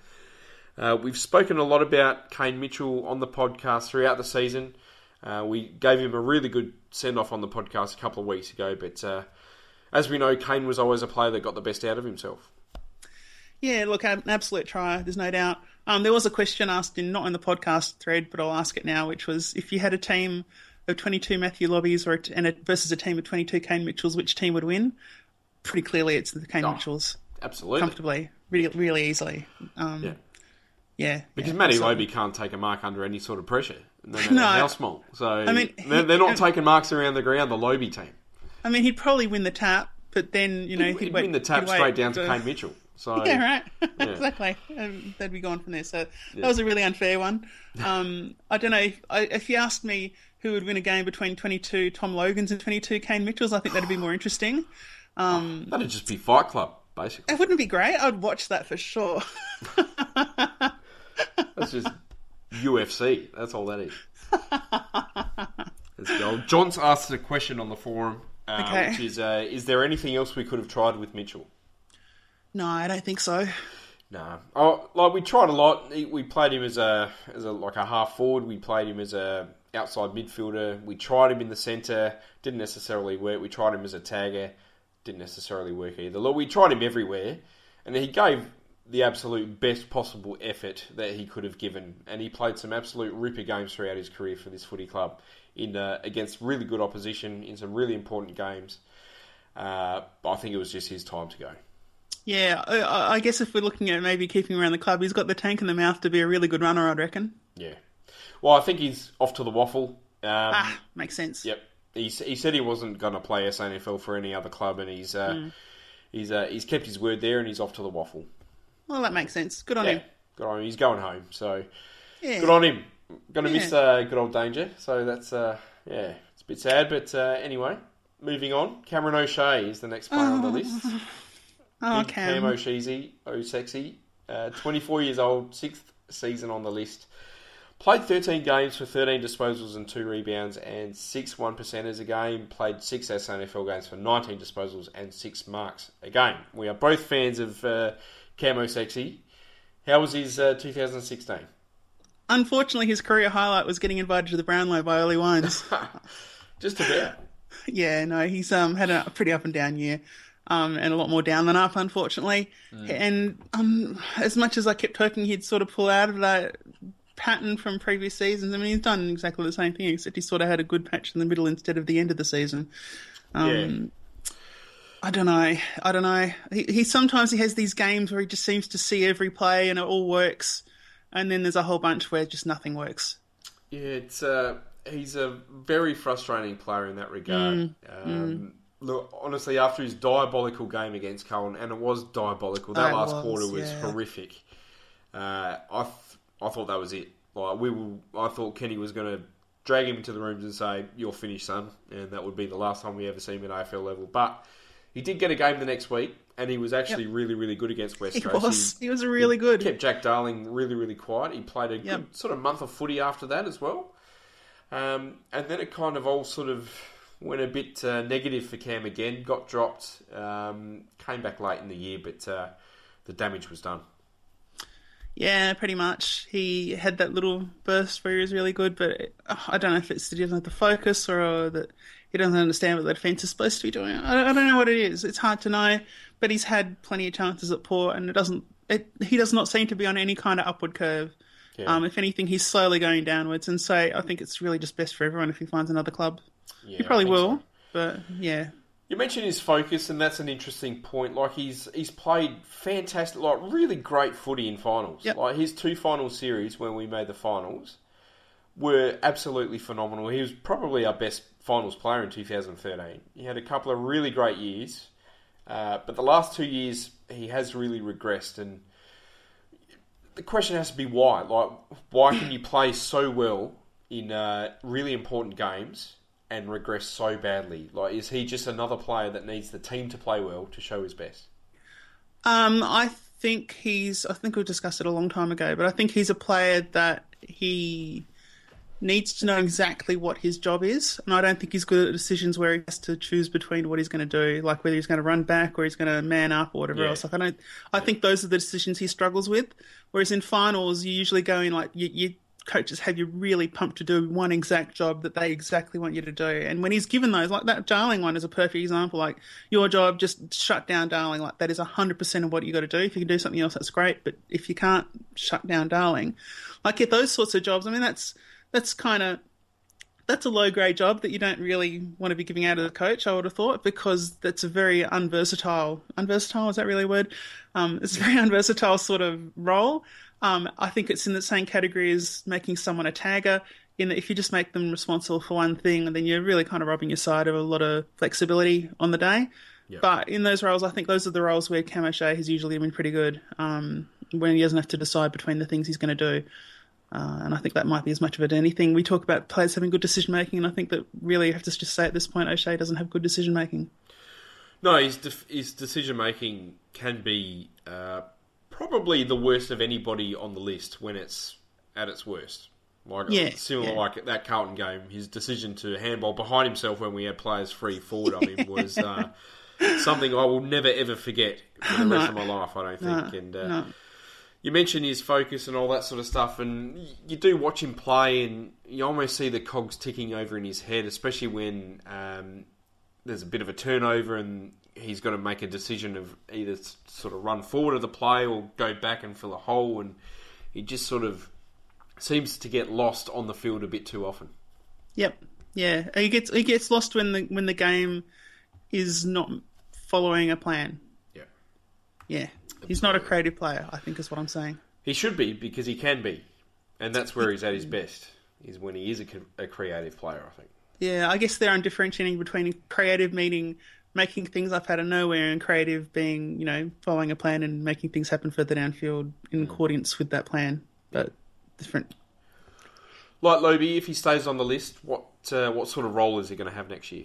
Speaker 3: Uh, we've spoken a lot about Kane Mitchell on the podcast throughout the season. Uh, we gave him a really good send off on the podcast a couple of weeks ago, but uh, as we know, Kane was always a player that got the best out of himself.
Speaker 4: Yeah, look, an absolute try. There's no doubt. Um, there was a question asked in not in the podcast thread, but I'll ask it now, which was if you had a team of 22 Matthew Lobbes or and a, versus a team of 22 Kane Mitchells, which team would win? Pretty clearly, it's the Kane
Speaker 3: Oh,
Speaker 4: Mitchells,
Speaker 3: Absolutely.
Speaker 4: comfortably, really, really easily. Um,
Speaker 3: Yeah.
Speaker 4: yeah,
Speaker 3: Because
Speaker 4: yeah,
Speaker 3: Matty. Lobbe can't take a mark under any sort of pressure, no matter
Speaker 4: No.
Speaker 3: how small. So I
Speaker 4: mean,
Speaker 3: they're, they're not
Speaker 4: he-
Speaker 3: taking marks around the ground. The Lobbe team,
Speaker 4: I mean, he'd probably win the tap, but then you know
Speaker 3: he'd,
Speaker 4: he'd, wait,
Speaker 3: win the tap
Speaker 4: wait
Speaker 3: straight down to Kane Mitchell. So
Speaker 4: Yeah, right.
Speaker 3: Yeah.
Speaker 4: exactly. Um, they'd be gone from there. So that was a really unfair one. Um, I don't know if, I, if you asked me who would win a game between 22 Tom Logans and 22 Kane Mitchells, I think that'd be more interesting.
Speaker 3: that'd just be Fight Club, basically.
Speaker 4: It wouldn't be great. I'd watch that for sure.
Speaker 3: That's just UFC. That's all that is. Let's go. John's asked a question on the forum, uh,
Speaker 4: Okay.
Speaker 3: which is: uh, Is there anything else we could have tried with Mitchell?
Speaker 4: no, I don't think so.
Speaker 3: No. Oh, like we tried a lot. We played him as a as a like a half forward. We played him as a outside midfielder. We tried him in the centre. Didn't necessarily work. We tried him as a tagger. Didn't necessarily work either. Look, we tried him everywhere, and he gave the absolute best possible effort that he could have given. And he played some absolute ripper games throughout his career for this footy club in uh, against really good opposition in some really important games. Uh, I think it was just his time to go.
Speaker 4: Yeah, I, I guess if we're looking at maybe keeping around the club, he's got the tank in the mouth to be a really good runner, I'd reckon.
Speaker 3: Yeah. Well, I think he's off to the WAFL. Um,
Speaker 4: Ah, makes sense.
Speaker 3: Yep. He, he said he wasn't going to play SANFL for any other club, and he's uh,
Speaker 4: Hmm.
Speaker 3: he's uh, he's kept his word there, and he's off to the WAFL.
Speaker 4: Well, that makes sense. Good on
Speaker 3: Yeah,
Speaker 4: him.
Speaker 3: good on him. He's going home, so
Speaker 4: Yeah.
Speaker 3: good on him. Going to miss
Speaker 4: Yeah.
Speaker 3: uh, good old Danger, so that's uh, yeah, it's a bit sad, but uh, anyway, moving on. Cameron O'Shea is the next player on the list.
Speaker 4: Oh,
Speaker 3: Big
Speaker 4: Cam.
Speaker 3: Cam O'Sheezy, O-Sexy, uh, 24 years old, sixth season on the list. Played 13 games for 13 disposals and 2 rebounds and 6 1 percenters a game. Played 6 SANFL games for 19 disposals and 6 marks a game. We are both fans of uh, Camo Sexy. How was his uh, 2016?
Speaker 4: Unfortunately, his career highlight was getting invited to the Brownlow by Ollie Wines.
Speaker 3: Just about.
Speaker 4: yeah, no, he's um had a pretty up and down year, um, and a lot more down than up, unfortunately. And um, as much as I kept hoping he'd sort of pull out of that pattern from previous seasons, I mean, he's done exactly the same thing, except he sort of had a good patch in the middle instead of the end of the season. Um, I don't know. I don't know. He, he sometimes he has these games where he just seems to see every play and it all works, and then there's a whole bunch where just nothing works.
Speaker 3: Yeah, it's uh, he's a very frustrating player in that regard.
Speaker 4: Mm,
Speaker 3: um, look, honestly, after his diabolical game against Carlton, and it was diabolical, that last
Speaker 4: was,
Speaker 3: quarter was
Speaker 4: yeah.
Speaker 3: horrific. Uh, I th- I thought that was it. Like we were, I thought Kenny was going to drag him into the rooms and say, "You're finished, son," and that would be the last time we ever see him at AFL level. But he did get a game the next week, and he was actually really, really good against West
Speaker 4: He
Speaker 3: Coast.
Speaker 4: was. He was really good.
Speaker 3: kept Jack Darling really, really quiet. He played a
Speaker 4: Yep.
Speaker 3: good sort of month of footy after that as well. Um, and then it kind of all sort of went a bit uh, negative for Cam again. Got dropped. Um, came back late in the year, but uh, the damage was done.
Speaker 4: Yeah, pretty much. He had that little burst where he was really good, but uh, I don't know if it's that he doesn't have the focus or that he doesn't understand what the defence is supposed to be doing. I, I don't know what it is. It's hard to know, but he's had plenty of chances at Port, and it doesn't. It, he does not seem to be on any kind of upward curve.
Speaker 3: Yeah.
Speaker 4: Um, if anything, he's slowly going downwards, and so I think it's really just best for everyone if he finds another club.
Speaker 3: Yeah,
Speaker 4: He probably will,
Speaker 3: so.
Speaker 4: but yeah,
Speaker 3: You mentioned his focus, and that's an interesting point. Like he's he's played fantastic, like really great footy in finals.
Speaker 4: Yep.
Speaker 3: Like his two final series when we made the finals were absolutely phenomenal. He was probably our best finals player in 2013. He had a couple of really great years, uh, but the last two years he has really regressed. And the question has to be why? Like, why can you play so well in uh, really important games? And regress so badly. Like, is he just another player that needs the team to play well to show his best?
Speaker 4: Um, I think he's. I think we discussed it a long time ago, but I think he's a player that he needs to know exactly what his job is, and I don't think he's good at decisions where he has to choose between what he's going to do, like whether he's going to run back or he's going to man up or whatever
Speaker 3: Yeah.
Speaker 4: else. Like I don't. I think those are the decisions he struggles with. Whereas in finals, you usually go in like you. you coaches have you really pumped to do one exact job that they exactly want you to do. And when he's given those, like that Darling one is a perfect example. Like your job, just shut down Darling. Like that is hundred percent of what you got to do. If you can do something else, that's great. But if you can't shut down Darling, like get those sorts of jobs. I mean, that's that's kind of that's a low grade job that you don't really want to be giving out as a coach. I would have thought because that's a very unversatile. Unversatile is that really a word? Um, it's a very unversatile sort of role. Um, I think it's in the same category as making someone a tagger. In that, if you just make them responsible for one thing, then you're really kind of robbing your side of a lot of flexibility on the day. But in those roles, I think those are the roles where Cam O'Shea has usually been pretty good um, when he doesn't have to decide between the things he's going to do. Uh, and I think that might be as much of it as anything. We talk about players having good decision making, and I think that really you have to just say at this point, O'Shea doesn't have good decision making.
Speaker 3: No, his def- his decision making can be uh, probably the worst of anybody on the list when it's at its worst. Like
Speaker 4: Yeah,
Speaker 3: similar
Speaker 4: yeah.
Speaker 3: like that Carlton game, his decision to handball behind himself when we had players free forward of him was uh, something I will never ever forget for the rest of my life. I don't think. and uh,
Speaker 4: no.
Speaker 3: You mentioned his focus and all that sort of stuff, and you do watch him play, and you almost see the cogs ticking over in his head, especially when um, there's a bit of a turnover and he's got to make a decision of either sort of run forward of the play or go back and fill a hole, and he just sort of seems to get lost on the field a bit too often.
Speaker 4: Yep. Yeah. He gets he gets lost when the when the game is not following a plan.
Speaker 3: Yeah.
Speaker 4: Yeah. He's not a creative player, I think is what I'm saying.
Speaker 3: He should be because he can be, and that's where he's at his best. Is when he is a, a creative player. I think.
Speaker 4: Yeah, I guess there I'm differentiating between creative meaning making things up out of nowhere and creative being, you know, following a plan and making things happen further downfield in accordance with that plan. But different.
Speaker 3: Like Lobe, if he stays on the list, what uh, what sort of role is he going to have next year?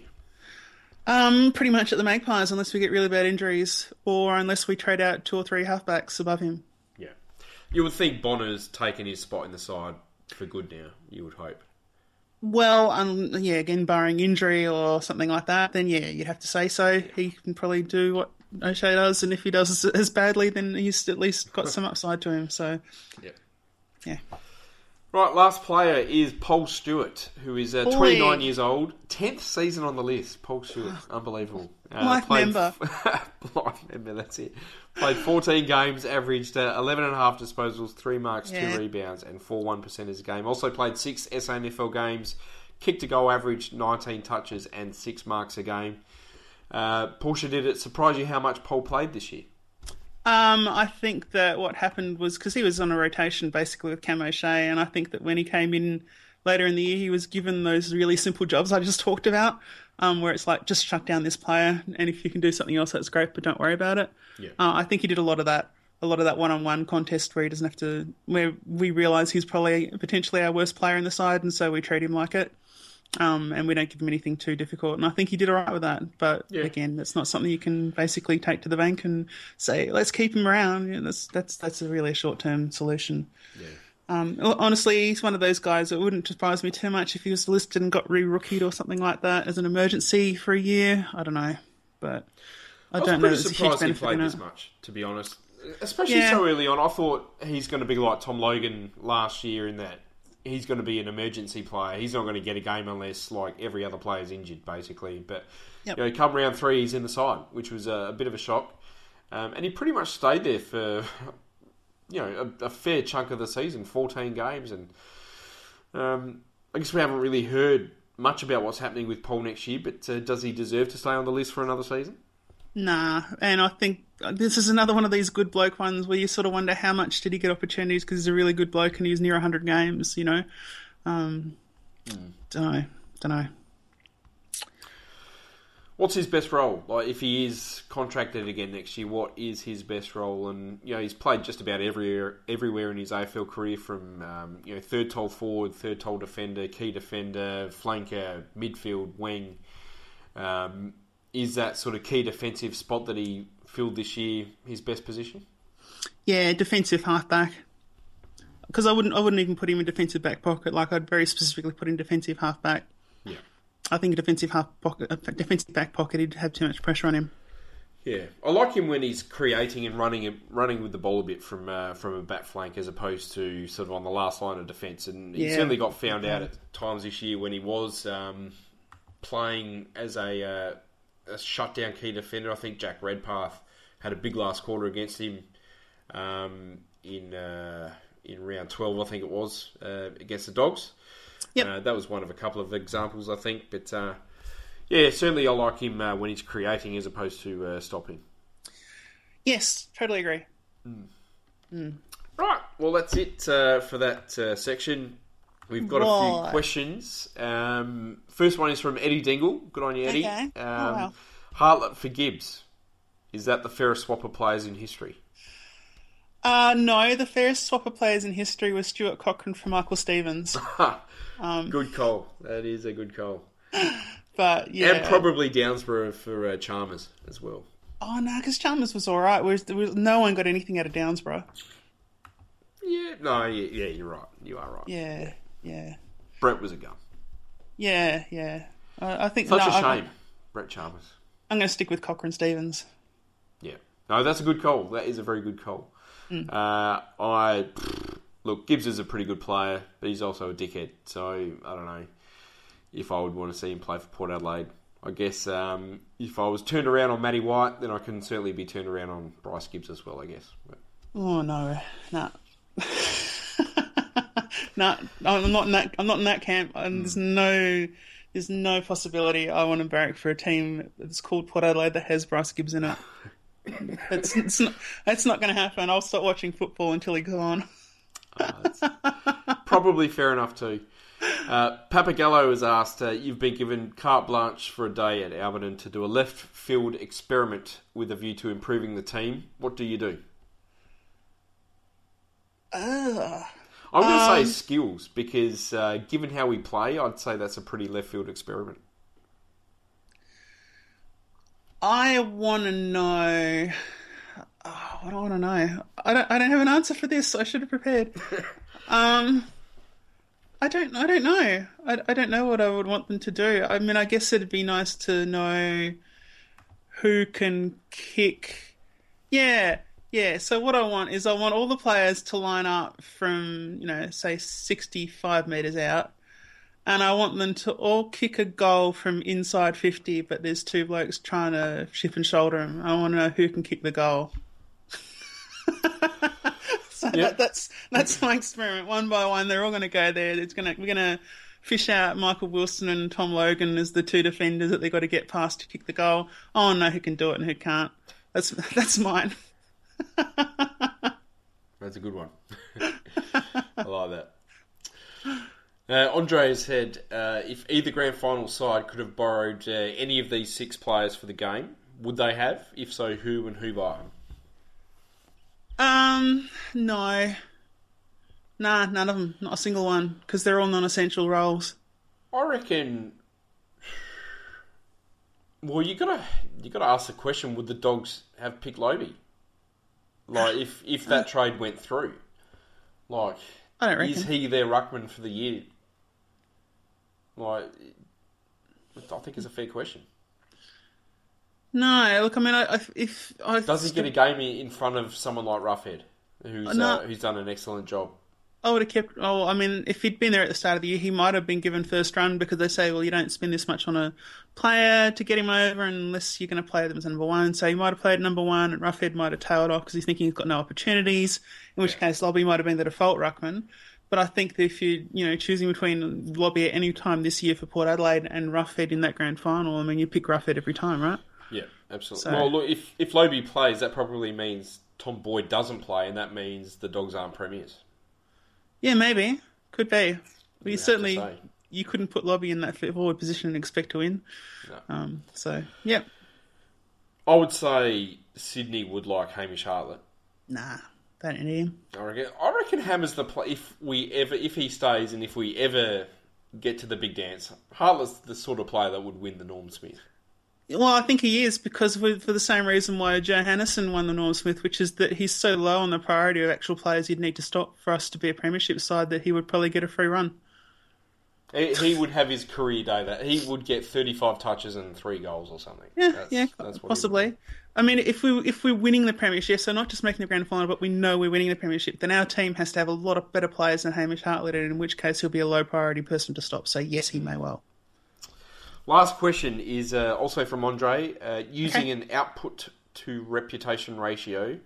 Speaker 4: Um, pretty much at the Magpies, unless we get really bad injuries, or unless we trade out two or three halfbacks above him.
Speaker 3: Yeah, you would think Bonner's taken his spot in the side for good now. You would hope.
Speaker 4: Well, um, yeah, again, barring injury or something like that, then yeah, you'd have to say so. He can probably do what O'Shea does, and if he does as- as badly, then he's at least got some upside to him. So,
Speaker 3: Yeah.
Speaker 4: yeah.
Speaker 3: Right, last player is Paul Stewart, who is uh, 29 years old, 10th season on the list. Paul Stewart, unbelievable. Uh,
Speaker 4: Life member.
Speaker 3: life member, that's it. Played 14 games, averaged uh, 11.5 disposals, 3 marks,
Speaker 4: Yeah.
Speaker 3: 2 rebounds, and 4 1 percenters a game. Also played 6 SANFL games, kicked a goal, averaged 19 touches, and 6 marks a game. Uh, Portia did it surprise you how much Paul played this year?
Speaker 4: Um, I think that what happened was because he was on a rotation basically with Cam O'Shea, and I think that when he came in later in the year, he was given those really simple jobs I just talked about. um, where it's like just shut down this player, and if you can do something else, that's great, but don't worry about it.
Speaker 3: Yeah.
Speaker 4: Uh, I think he did a lot of that, a lot of that one-on-one contest where he doesn't have to, where we realise he's probably potentially our worst player in the side, and so we treat him like it. Um, and we don't give him anything too difficult, and I think he did all right with that. But
Speaker 3: Yeah.
Speaker 4: again, that's not something you can basically take to the bank and say, "Let's keep him around." You know, that's that's that's a really short-term solution.
Speaker 3: Yeah.
Speaker 4: Um, honestly, he's one of those guys that wouldn't surprise me too much if he was listed and got re-rookied or something like that as an emergency for a year. I don't know, but I,
Speaker 3: I
Speaker 4: don't know.
Speaker 3: pretty
Speaker 4: There's a
Speaker 3: surprised he played this much, to be honest. Especially
Speaker 4: Yeah.
Speaker 3: so early on. I thought he's going to be like Tom Logan last year in that he's going to be an emergency player. He's not going to get a game unless like every other player's injured, basically. But
Speaker 4: Yep.
Speaker 3: you know, come round three, he's in the side, which was a, a bit of a shock. Um, and he pretty much stayed there for you know a, a fair chunk of the season, fourteen games, and um, I guess we haven't really heard much about what's happening with Paul next year. But uh, does he deserve to stay on the list for another season?
Speaker 4: Nah, and I think this is another one of these good bloke ones where you sort of wonder how much did he get opportunities because he's a really good bloke and he's near 100 games, you know. Um, Don't know, don't know.
Speaker 3: What's his best role? Like, if he is contracted again next year, what is his best role? And you know, he's played just about everywhere, everywhere in his AFL career, from um, you know, third tall forward, third tall defender, key defender, flanker, midfield, wing. Um, is that sort of key defensive spot that he filled this year his best position?
Speaker 4: Yeah, defensive halfback. Because I wouldn't, I wouldn't even put him in defensive back pocket. Like I'd very specifically put him in defensive halfback.
Speaker 3: Yeah.
Speaker 4: I think a defensive half pocket, a defensive back pocket, he'd have too much pressure on him.
Speaker 3: Yeah, I like him when he's creating and running running with the ball a bit from uh, from a back flank as opposed to sort of on the last line of defence. And he
Speaker 4: Yeah.
Speaker 3: certainly got found out at times this year when he was um, playing as a, uh, a shutdown key defender. I think Jack Redpath had a big last quarter against him um, in uh, in round twelve, I think it was uh, against the Dogs.
Speaker 4: Yep.
Speaker 3: Uh, that was one of a couple of examples, I think. But uh, yeah, certainly I like him uh, when he's creating as opposed to uh, stopping.
Speaker 4: Yes, totally agree.
Speaker 3: Right, well, that's it uh, for that uh, section. We've got a few questions. Um, first one is from Eddie Dingle. Good on you, Eddie.
Speaker 4: Okay.
Speaker 3: Um,
Speaker 4: Oh, wow.
Speaker 3: Hartlett for Gibbs. Is that the fairest swap of players in history?
Speaker 4: Uh, no, the fairest swap of players in history was Stuart Cochrane for Michael Stevens. Um,
Speaker 3: good call. That is a good call.
Speaker 4: But yeah,
Speaker 3: And probably Downsborough for uh, Chalmers as well.
Speaker 4: oh no, because Chalmers was all right. There was, no one got anything out of Downsborough.
Speaker 3: Yeah, no, yeah, yeah, you're right. You are right.
Speaker 4: Yeah, yeah,
Speaker 3: Brett was a gun.
Speaker 4: yeah, yeah. I, I think
Speaker 3: Such
Speaker 4: no,
Speaker 3: a shame. Brett Chalmers.
Speaker 4: I'm going to stick with Cochrane Stevens.
Speaker 3: Yeah. No, that's a good call. That is a very good call.
Speaker 4: Hmm.
Speaker 3: Uh, I look, Gibbs is a pretty good player, but he's also a dickhead. So I don't know if I would want to see him play for Port Adelaide. I guess um, if I was turned around on Matty White, then I can certainly be turned around on Bryce Gibbs as well. I guess. But,
Speaker 4: Oh no, no, no. I'm not in that. I'm not in that camp. And there's no, there's no possibility I want to barrack for a team that's called Port Adelaide that has Bryce Gibbs in it. It's, it's not. That's not going to happen. I'll stop watching football until he's gone.
Speaker 3: uh, probably fair enough too. Uh, Papagallo has asked, uh, you've been given carte blanche for a day at Alberton to do a left field experiment with a view to improving the team. What do you do?
Speaker 4: Ugh.
Speaker 3: I'm going to
Speaker 4: Um,
Speaker 3: say skills because, uh, given how we play, I'd say that's a pretty left field experiment.
Speaker 4: I want to know. Oh, what do I want to know? I don't. I don't have an answer for this. I should have prepared. um, I don't. I don't know. I, I don't know what I would want them to do. I mean, I guess it'd be nice to know who can kick. Yeah, yeah. So what I want is I want all the players to line up from you know say sixty-five meters out and I want them to all kick a goal from inside 50, but there's two blokes trying to ship and shoulder them. I want to know who can kick the goal. so that, that's that's my experiment. One by one, they're all going to go there. It's going to we're going to fish out Michael Wilson and Tom Logan as the two defenders that they've got to get past to kick the goal. I want to know who can do it and who can't. That's that's mine.
Speaker 3: That's a good one. I like that. Uh, Andre has said uh, if either grand final side could have borrowed uh, any of these six players for the game, would they have? If so, who and who by?
Speaker 4: Um, no. Nah, none of them. Not a single one. Because they're all non essential roles.
Speaker 3: I reckon. Well, you gotta you gotta ask the question: Would the dogs have picked Lobbe? Like, if if that trade went through, like,
Speaker 4: I don't reckon.
Speaker 3: is he their ruckman for the year? Like, I think it's a fair question.
Speaker 4: No, look, I mean, I, I, if I
Speaker 3: Does he get a game in in front of someone like Roughead, who's
Speaker 4: No.
Speaker 3: uh, who's done an excellent job?
Speaker 4: I would have kept. Oh, I mean, if he'd been there at the start of the year, he might have been given first run because they say, well, you don't spend this much on a player to get him over unless you're going to play them as number one. So he might have played number one, and Roughead might have tailed off because he's thinking he's got no opportunities. In which case, Lobbe might have been the default ruckman. But I think that if you you know choosing between Lobbe at any time this year for Port Adelaide and Roughead in that grand final, I mean, you pick Roughead every time, right?
Speaker 3: Yeah, absolutely.
Speaker 4: So-
Speaker 3: Well, look, if if Lobbe plays, that probably means Tom Boyd doesn't play, and that means the dogs aren't premiers.
Speaker 4: Yeah, maybe could be. But you certainly you couldn't put Lobbe in that forward position and expect to win.
Speaker 3: No.
Speaker 4: Um, so yeah,
Speaker 3: I would say Sydney would like Hamish Hartlett.
Speaker 4: nah, don't need him.
Speaker 3: I reckon. I reckon Hammer's the play. If we ever, if he stays, and if we ever get to the big dance, Hartlett's the sort of player that would win the Norm Smith.
Speaker 4: Well, I think he is because for, for the same reason why Johannisen won the Norm Smith, which is that he's so low on the priority of actual players you'd need to stop for us to be a premiership side that he would probably get a free run.
Speaker 3: He, would have his career day. That he would get thirty-five touches and three goals or something.
Speaker 4: Yeah,
Speaker 3: That's-
Speaker 4: yeah,
Speaker 3: that's
Speaker 4: possibly. I mean, if we if we're winning the premiership, so not just making the grand final, but we know we're winning the premiership, then our team has to have a lot of better players than Hamish Hartlett, and in which case he'll be a low priority person to stop. So yes, he may well.
Speaker 3: Last question is uh, also from Andre. Uh, using
Speaker 4: Okay.
Speaker 3: an output to reputation ratio,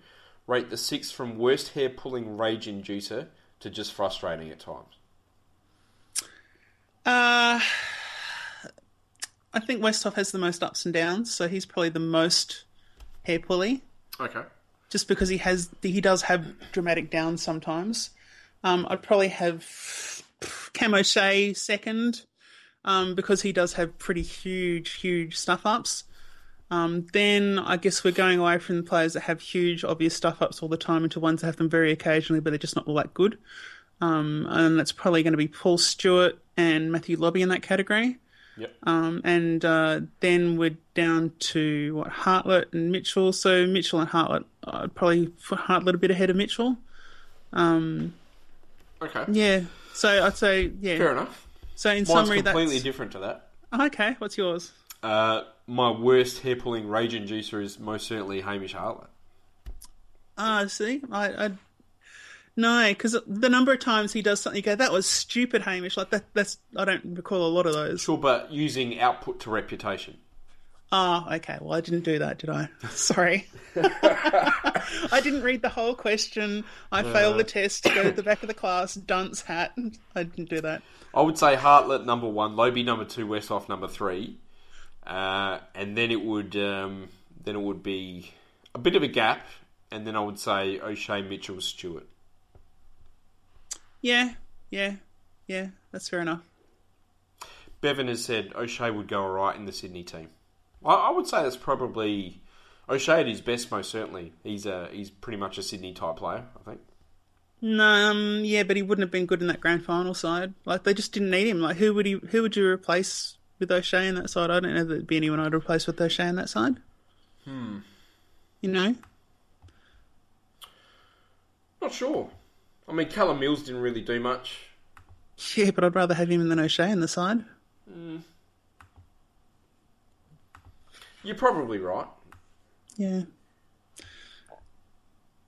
Speaker 3: rate the six from worst hair pulling rage inducer to just frustrating at times.
Speaker 4: Uh, I think Westhoff has the most ups and downs, so he's probably the most hair pulley,
Speaker 3: Okay.
Speaker 4: just because he has he does have dramatic downs sometimes. Um, I'd probably have Cam O'Shea second, um, because he does have pretty huge, huge stuff ups. Um, then I guess we're going away from the players that have huge, obvious stuff ups all the time into ones that have them very occasionally, but they're just not all that good. Um, and that's probably going to be Paul Stewart and Matthew Lobbe in that category.
Speaker 3: Yep.
Speaker 4: Um, and uh, then we're down to what Hartlett and Mitchell. So Mitchell and Hartlett, I'd probably put Hartlett a bit ahead of Mitchell.
Speaker 3: Okay.
Speaker 4: Yeah. So I'd say yeah.
Speaker 3: Fair enough.
Speaker 4: So in
Speaker 3: Mine's
Speaker 4: summary,
Speaker 3: completely
Speaker 4: that's
Speaker 3: different to that.
Speaker 4: okay. What's yours?
Speaker 3: Uh, my worst hair pulling rage inducer is most certainly Hamish Hartlett.
Speaker 4: Ah, see, I, I no, because the number of times he does something, you go, "That was stupid, Hamish." Like that. That's I don't recall a lot of those.
Speaker 3: Sure, but using output to reputation.
Speaker 4: Ah, okay. Well, I didn't do that, did I? Sorry. I didn't read the whole question. I failed the test to go to the back of the class, dunce hat. I didn't do that.
Speaker 3: I would say Hartlett number one, Lobbe number two, Westhoff number three, uh, and then it would um, then it would be a bit of a gap, and then I would say O'Shea, Mitchell, Stewart.
Speaker 4: Yeah, yeah, yeah. That's fair enough.
Speaker 3: Bevan has said O'Shea would go alright in the Sydney team. I, I would say that's probably O'Shea at his best, most certainly. He's a he's pretty much a Sydney type player, I think.
Speaker 4: No, um, yeah, but he wouldn't have been good in that grand final side. Like they just didn't need him. Like who would he? Who would you replace with O'Shea in that side? I don't know that there'd be anyone I'd replace with O'Shea in that side. Hmm. You know.
Speaker 3: Not sure. I mean, Callum Mills didn't really do much.
Speaker 4: Yeah, but I'd rather have him than O'Shea in the side.
Speaker 3: You're probably right.
Speaker 4: Yeah.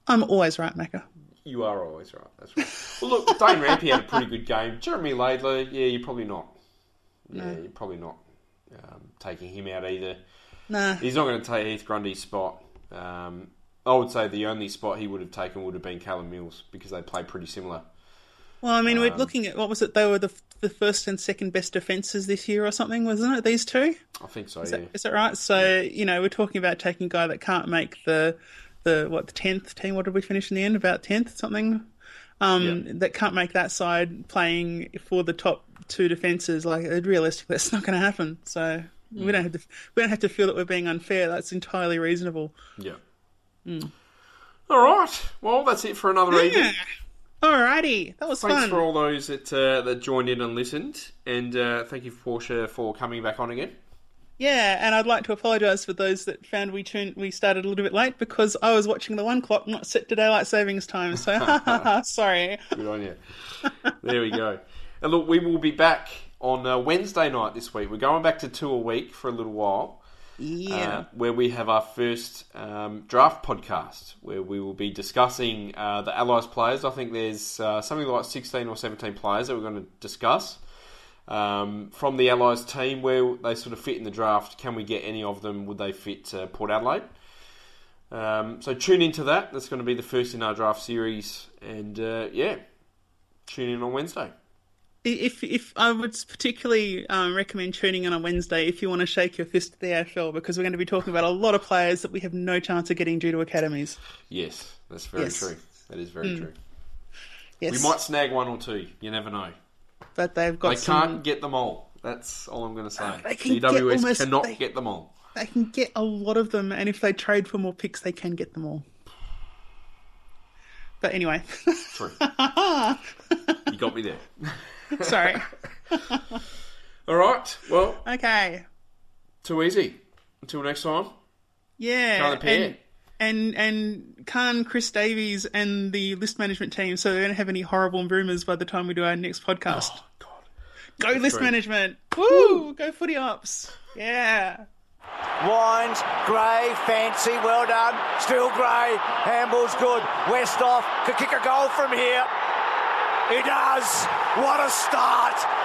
Speaker 4: I'm always right, Macca.
Speaker 3: You are always right. That's right. well, look, Dane Rampe had a pretty good game. Jeremy Laidler, yeah, you're probably not. Yeah, you're probably not um, taking him out either.
Speaker 4: Nah.
Speaker 3: He's not going to take Heath Grundy's spot. Um, I would say the only spot he would have taken would have been Callum Mills because they play pretty similar.
Speaker 4: Well, I mean,
Speaker 3: Um,
Speaker 4: we're looking at what was it? They were the the first and second best defences this year, or something, wasn't it? These two.
Speaker 3: I think so.
Speaker 4: Is,
Speaker 3: yeah.
Speaker 4: that, is that right? So you know, we're talking about taking a guy that can't make the the what the tenth team. What did we finish in the end? About tenth something. um,
Speaker 3: Yeah.
Speaker 4: that can't make that side playing for the top two defenses. Like realistically, that's not going to happen. So we don't have to we don't have to feel that we're being unfair. That's entirely reasonable.
Speaker 3: Yeah.
Speaker 4: Hmm.
Speaker 3: All right. Well, that's it for another evening.
Speaker 4: Alrighty, that was fun.
Speaker 3: Thanks
Speaker 4: fun.
Speaker 3: for all those that uh, that joined in and listened, and uh, thank you, Portia, for coming back on again.
Speaker 4: Yeah, and I'd like to apologise for those that found we tuned, we started a little bit late because I was watching the one clock, not set to daylight savings time. So, sorry.
Speaker 3: Good on you. there we go. And look, we will be back on uh, Wednesday night this week. We're going back to two a week for a little while.
Speaker 4: Yeah.
Speaker 3: uh, where we have our first um, draft podcast, where we will be discussing uh, the Allies players. I think there's uh, something like 16 or 17 players that we're going to discuss um, from the Allies team, where they sort of fit in the draft. Can we get any of them? Would they fit Port Adelaide? Um, so tune into that. That's going to be the first in our draft series, and uh, yeah, tune in on Wednesday.
Speaker 4: If if I would particularly um, recommend tuning in on Wednesday if you want to shake your fist at the AFL because we're going to be talking about a lot of players that we have no chance of getting due to academies.
Speaker 3: Yes, that's very
Speaker 4: Yes.
Speaker 3: true. That is very true.
Speaker 4: Yes,
Speaker 3: We might snag one or two. You never know.
Speaker 4: but they've got
Speaker 3: They
Speaker 4: some.
Speaker 3: can't get them all. That's all I'm going to say.
Speaker 4: They can get almost-
Speaker 3: cannot
Speaker 4: they-
Speaker 3: get them all.
Speaker 4: They can get a lot of them, and if they trade for more picks, they can get them all. But anyway,
Speaker 3: True. you got me there.
Speaker 4: sorry.
Speaker 3: All right. Well,
Speaker 4: Okay.
Speaker 3: too easy. Until next time.
Speaker 4: Yeah.
Speaker 3: Try the
Speaker 4: and, and and Khan, Chris Davies, and the list management team, so they don't have any horrible rumours by the time we do our next podcast.
Speaker 3: Oh, God.
Speaker 4: Go list
Speaker 3: true.
Speaker 4: management! Woo! Go footy ops! Yeah.
Speaker 5: Wines, Gray, fancy, well done. Still Gray, handball's good. Westhoff, could kick a goal from here. He does. What a start.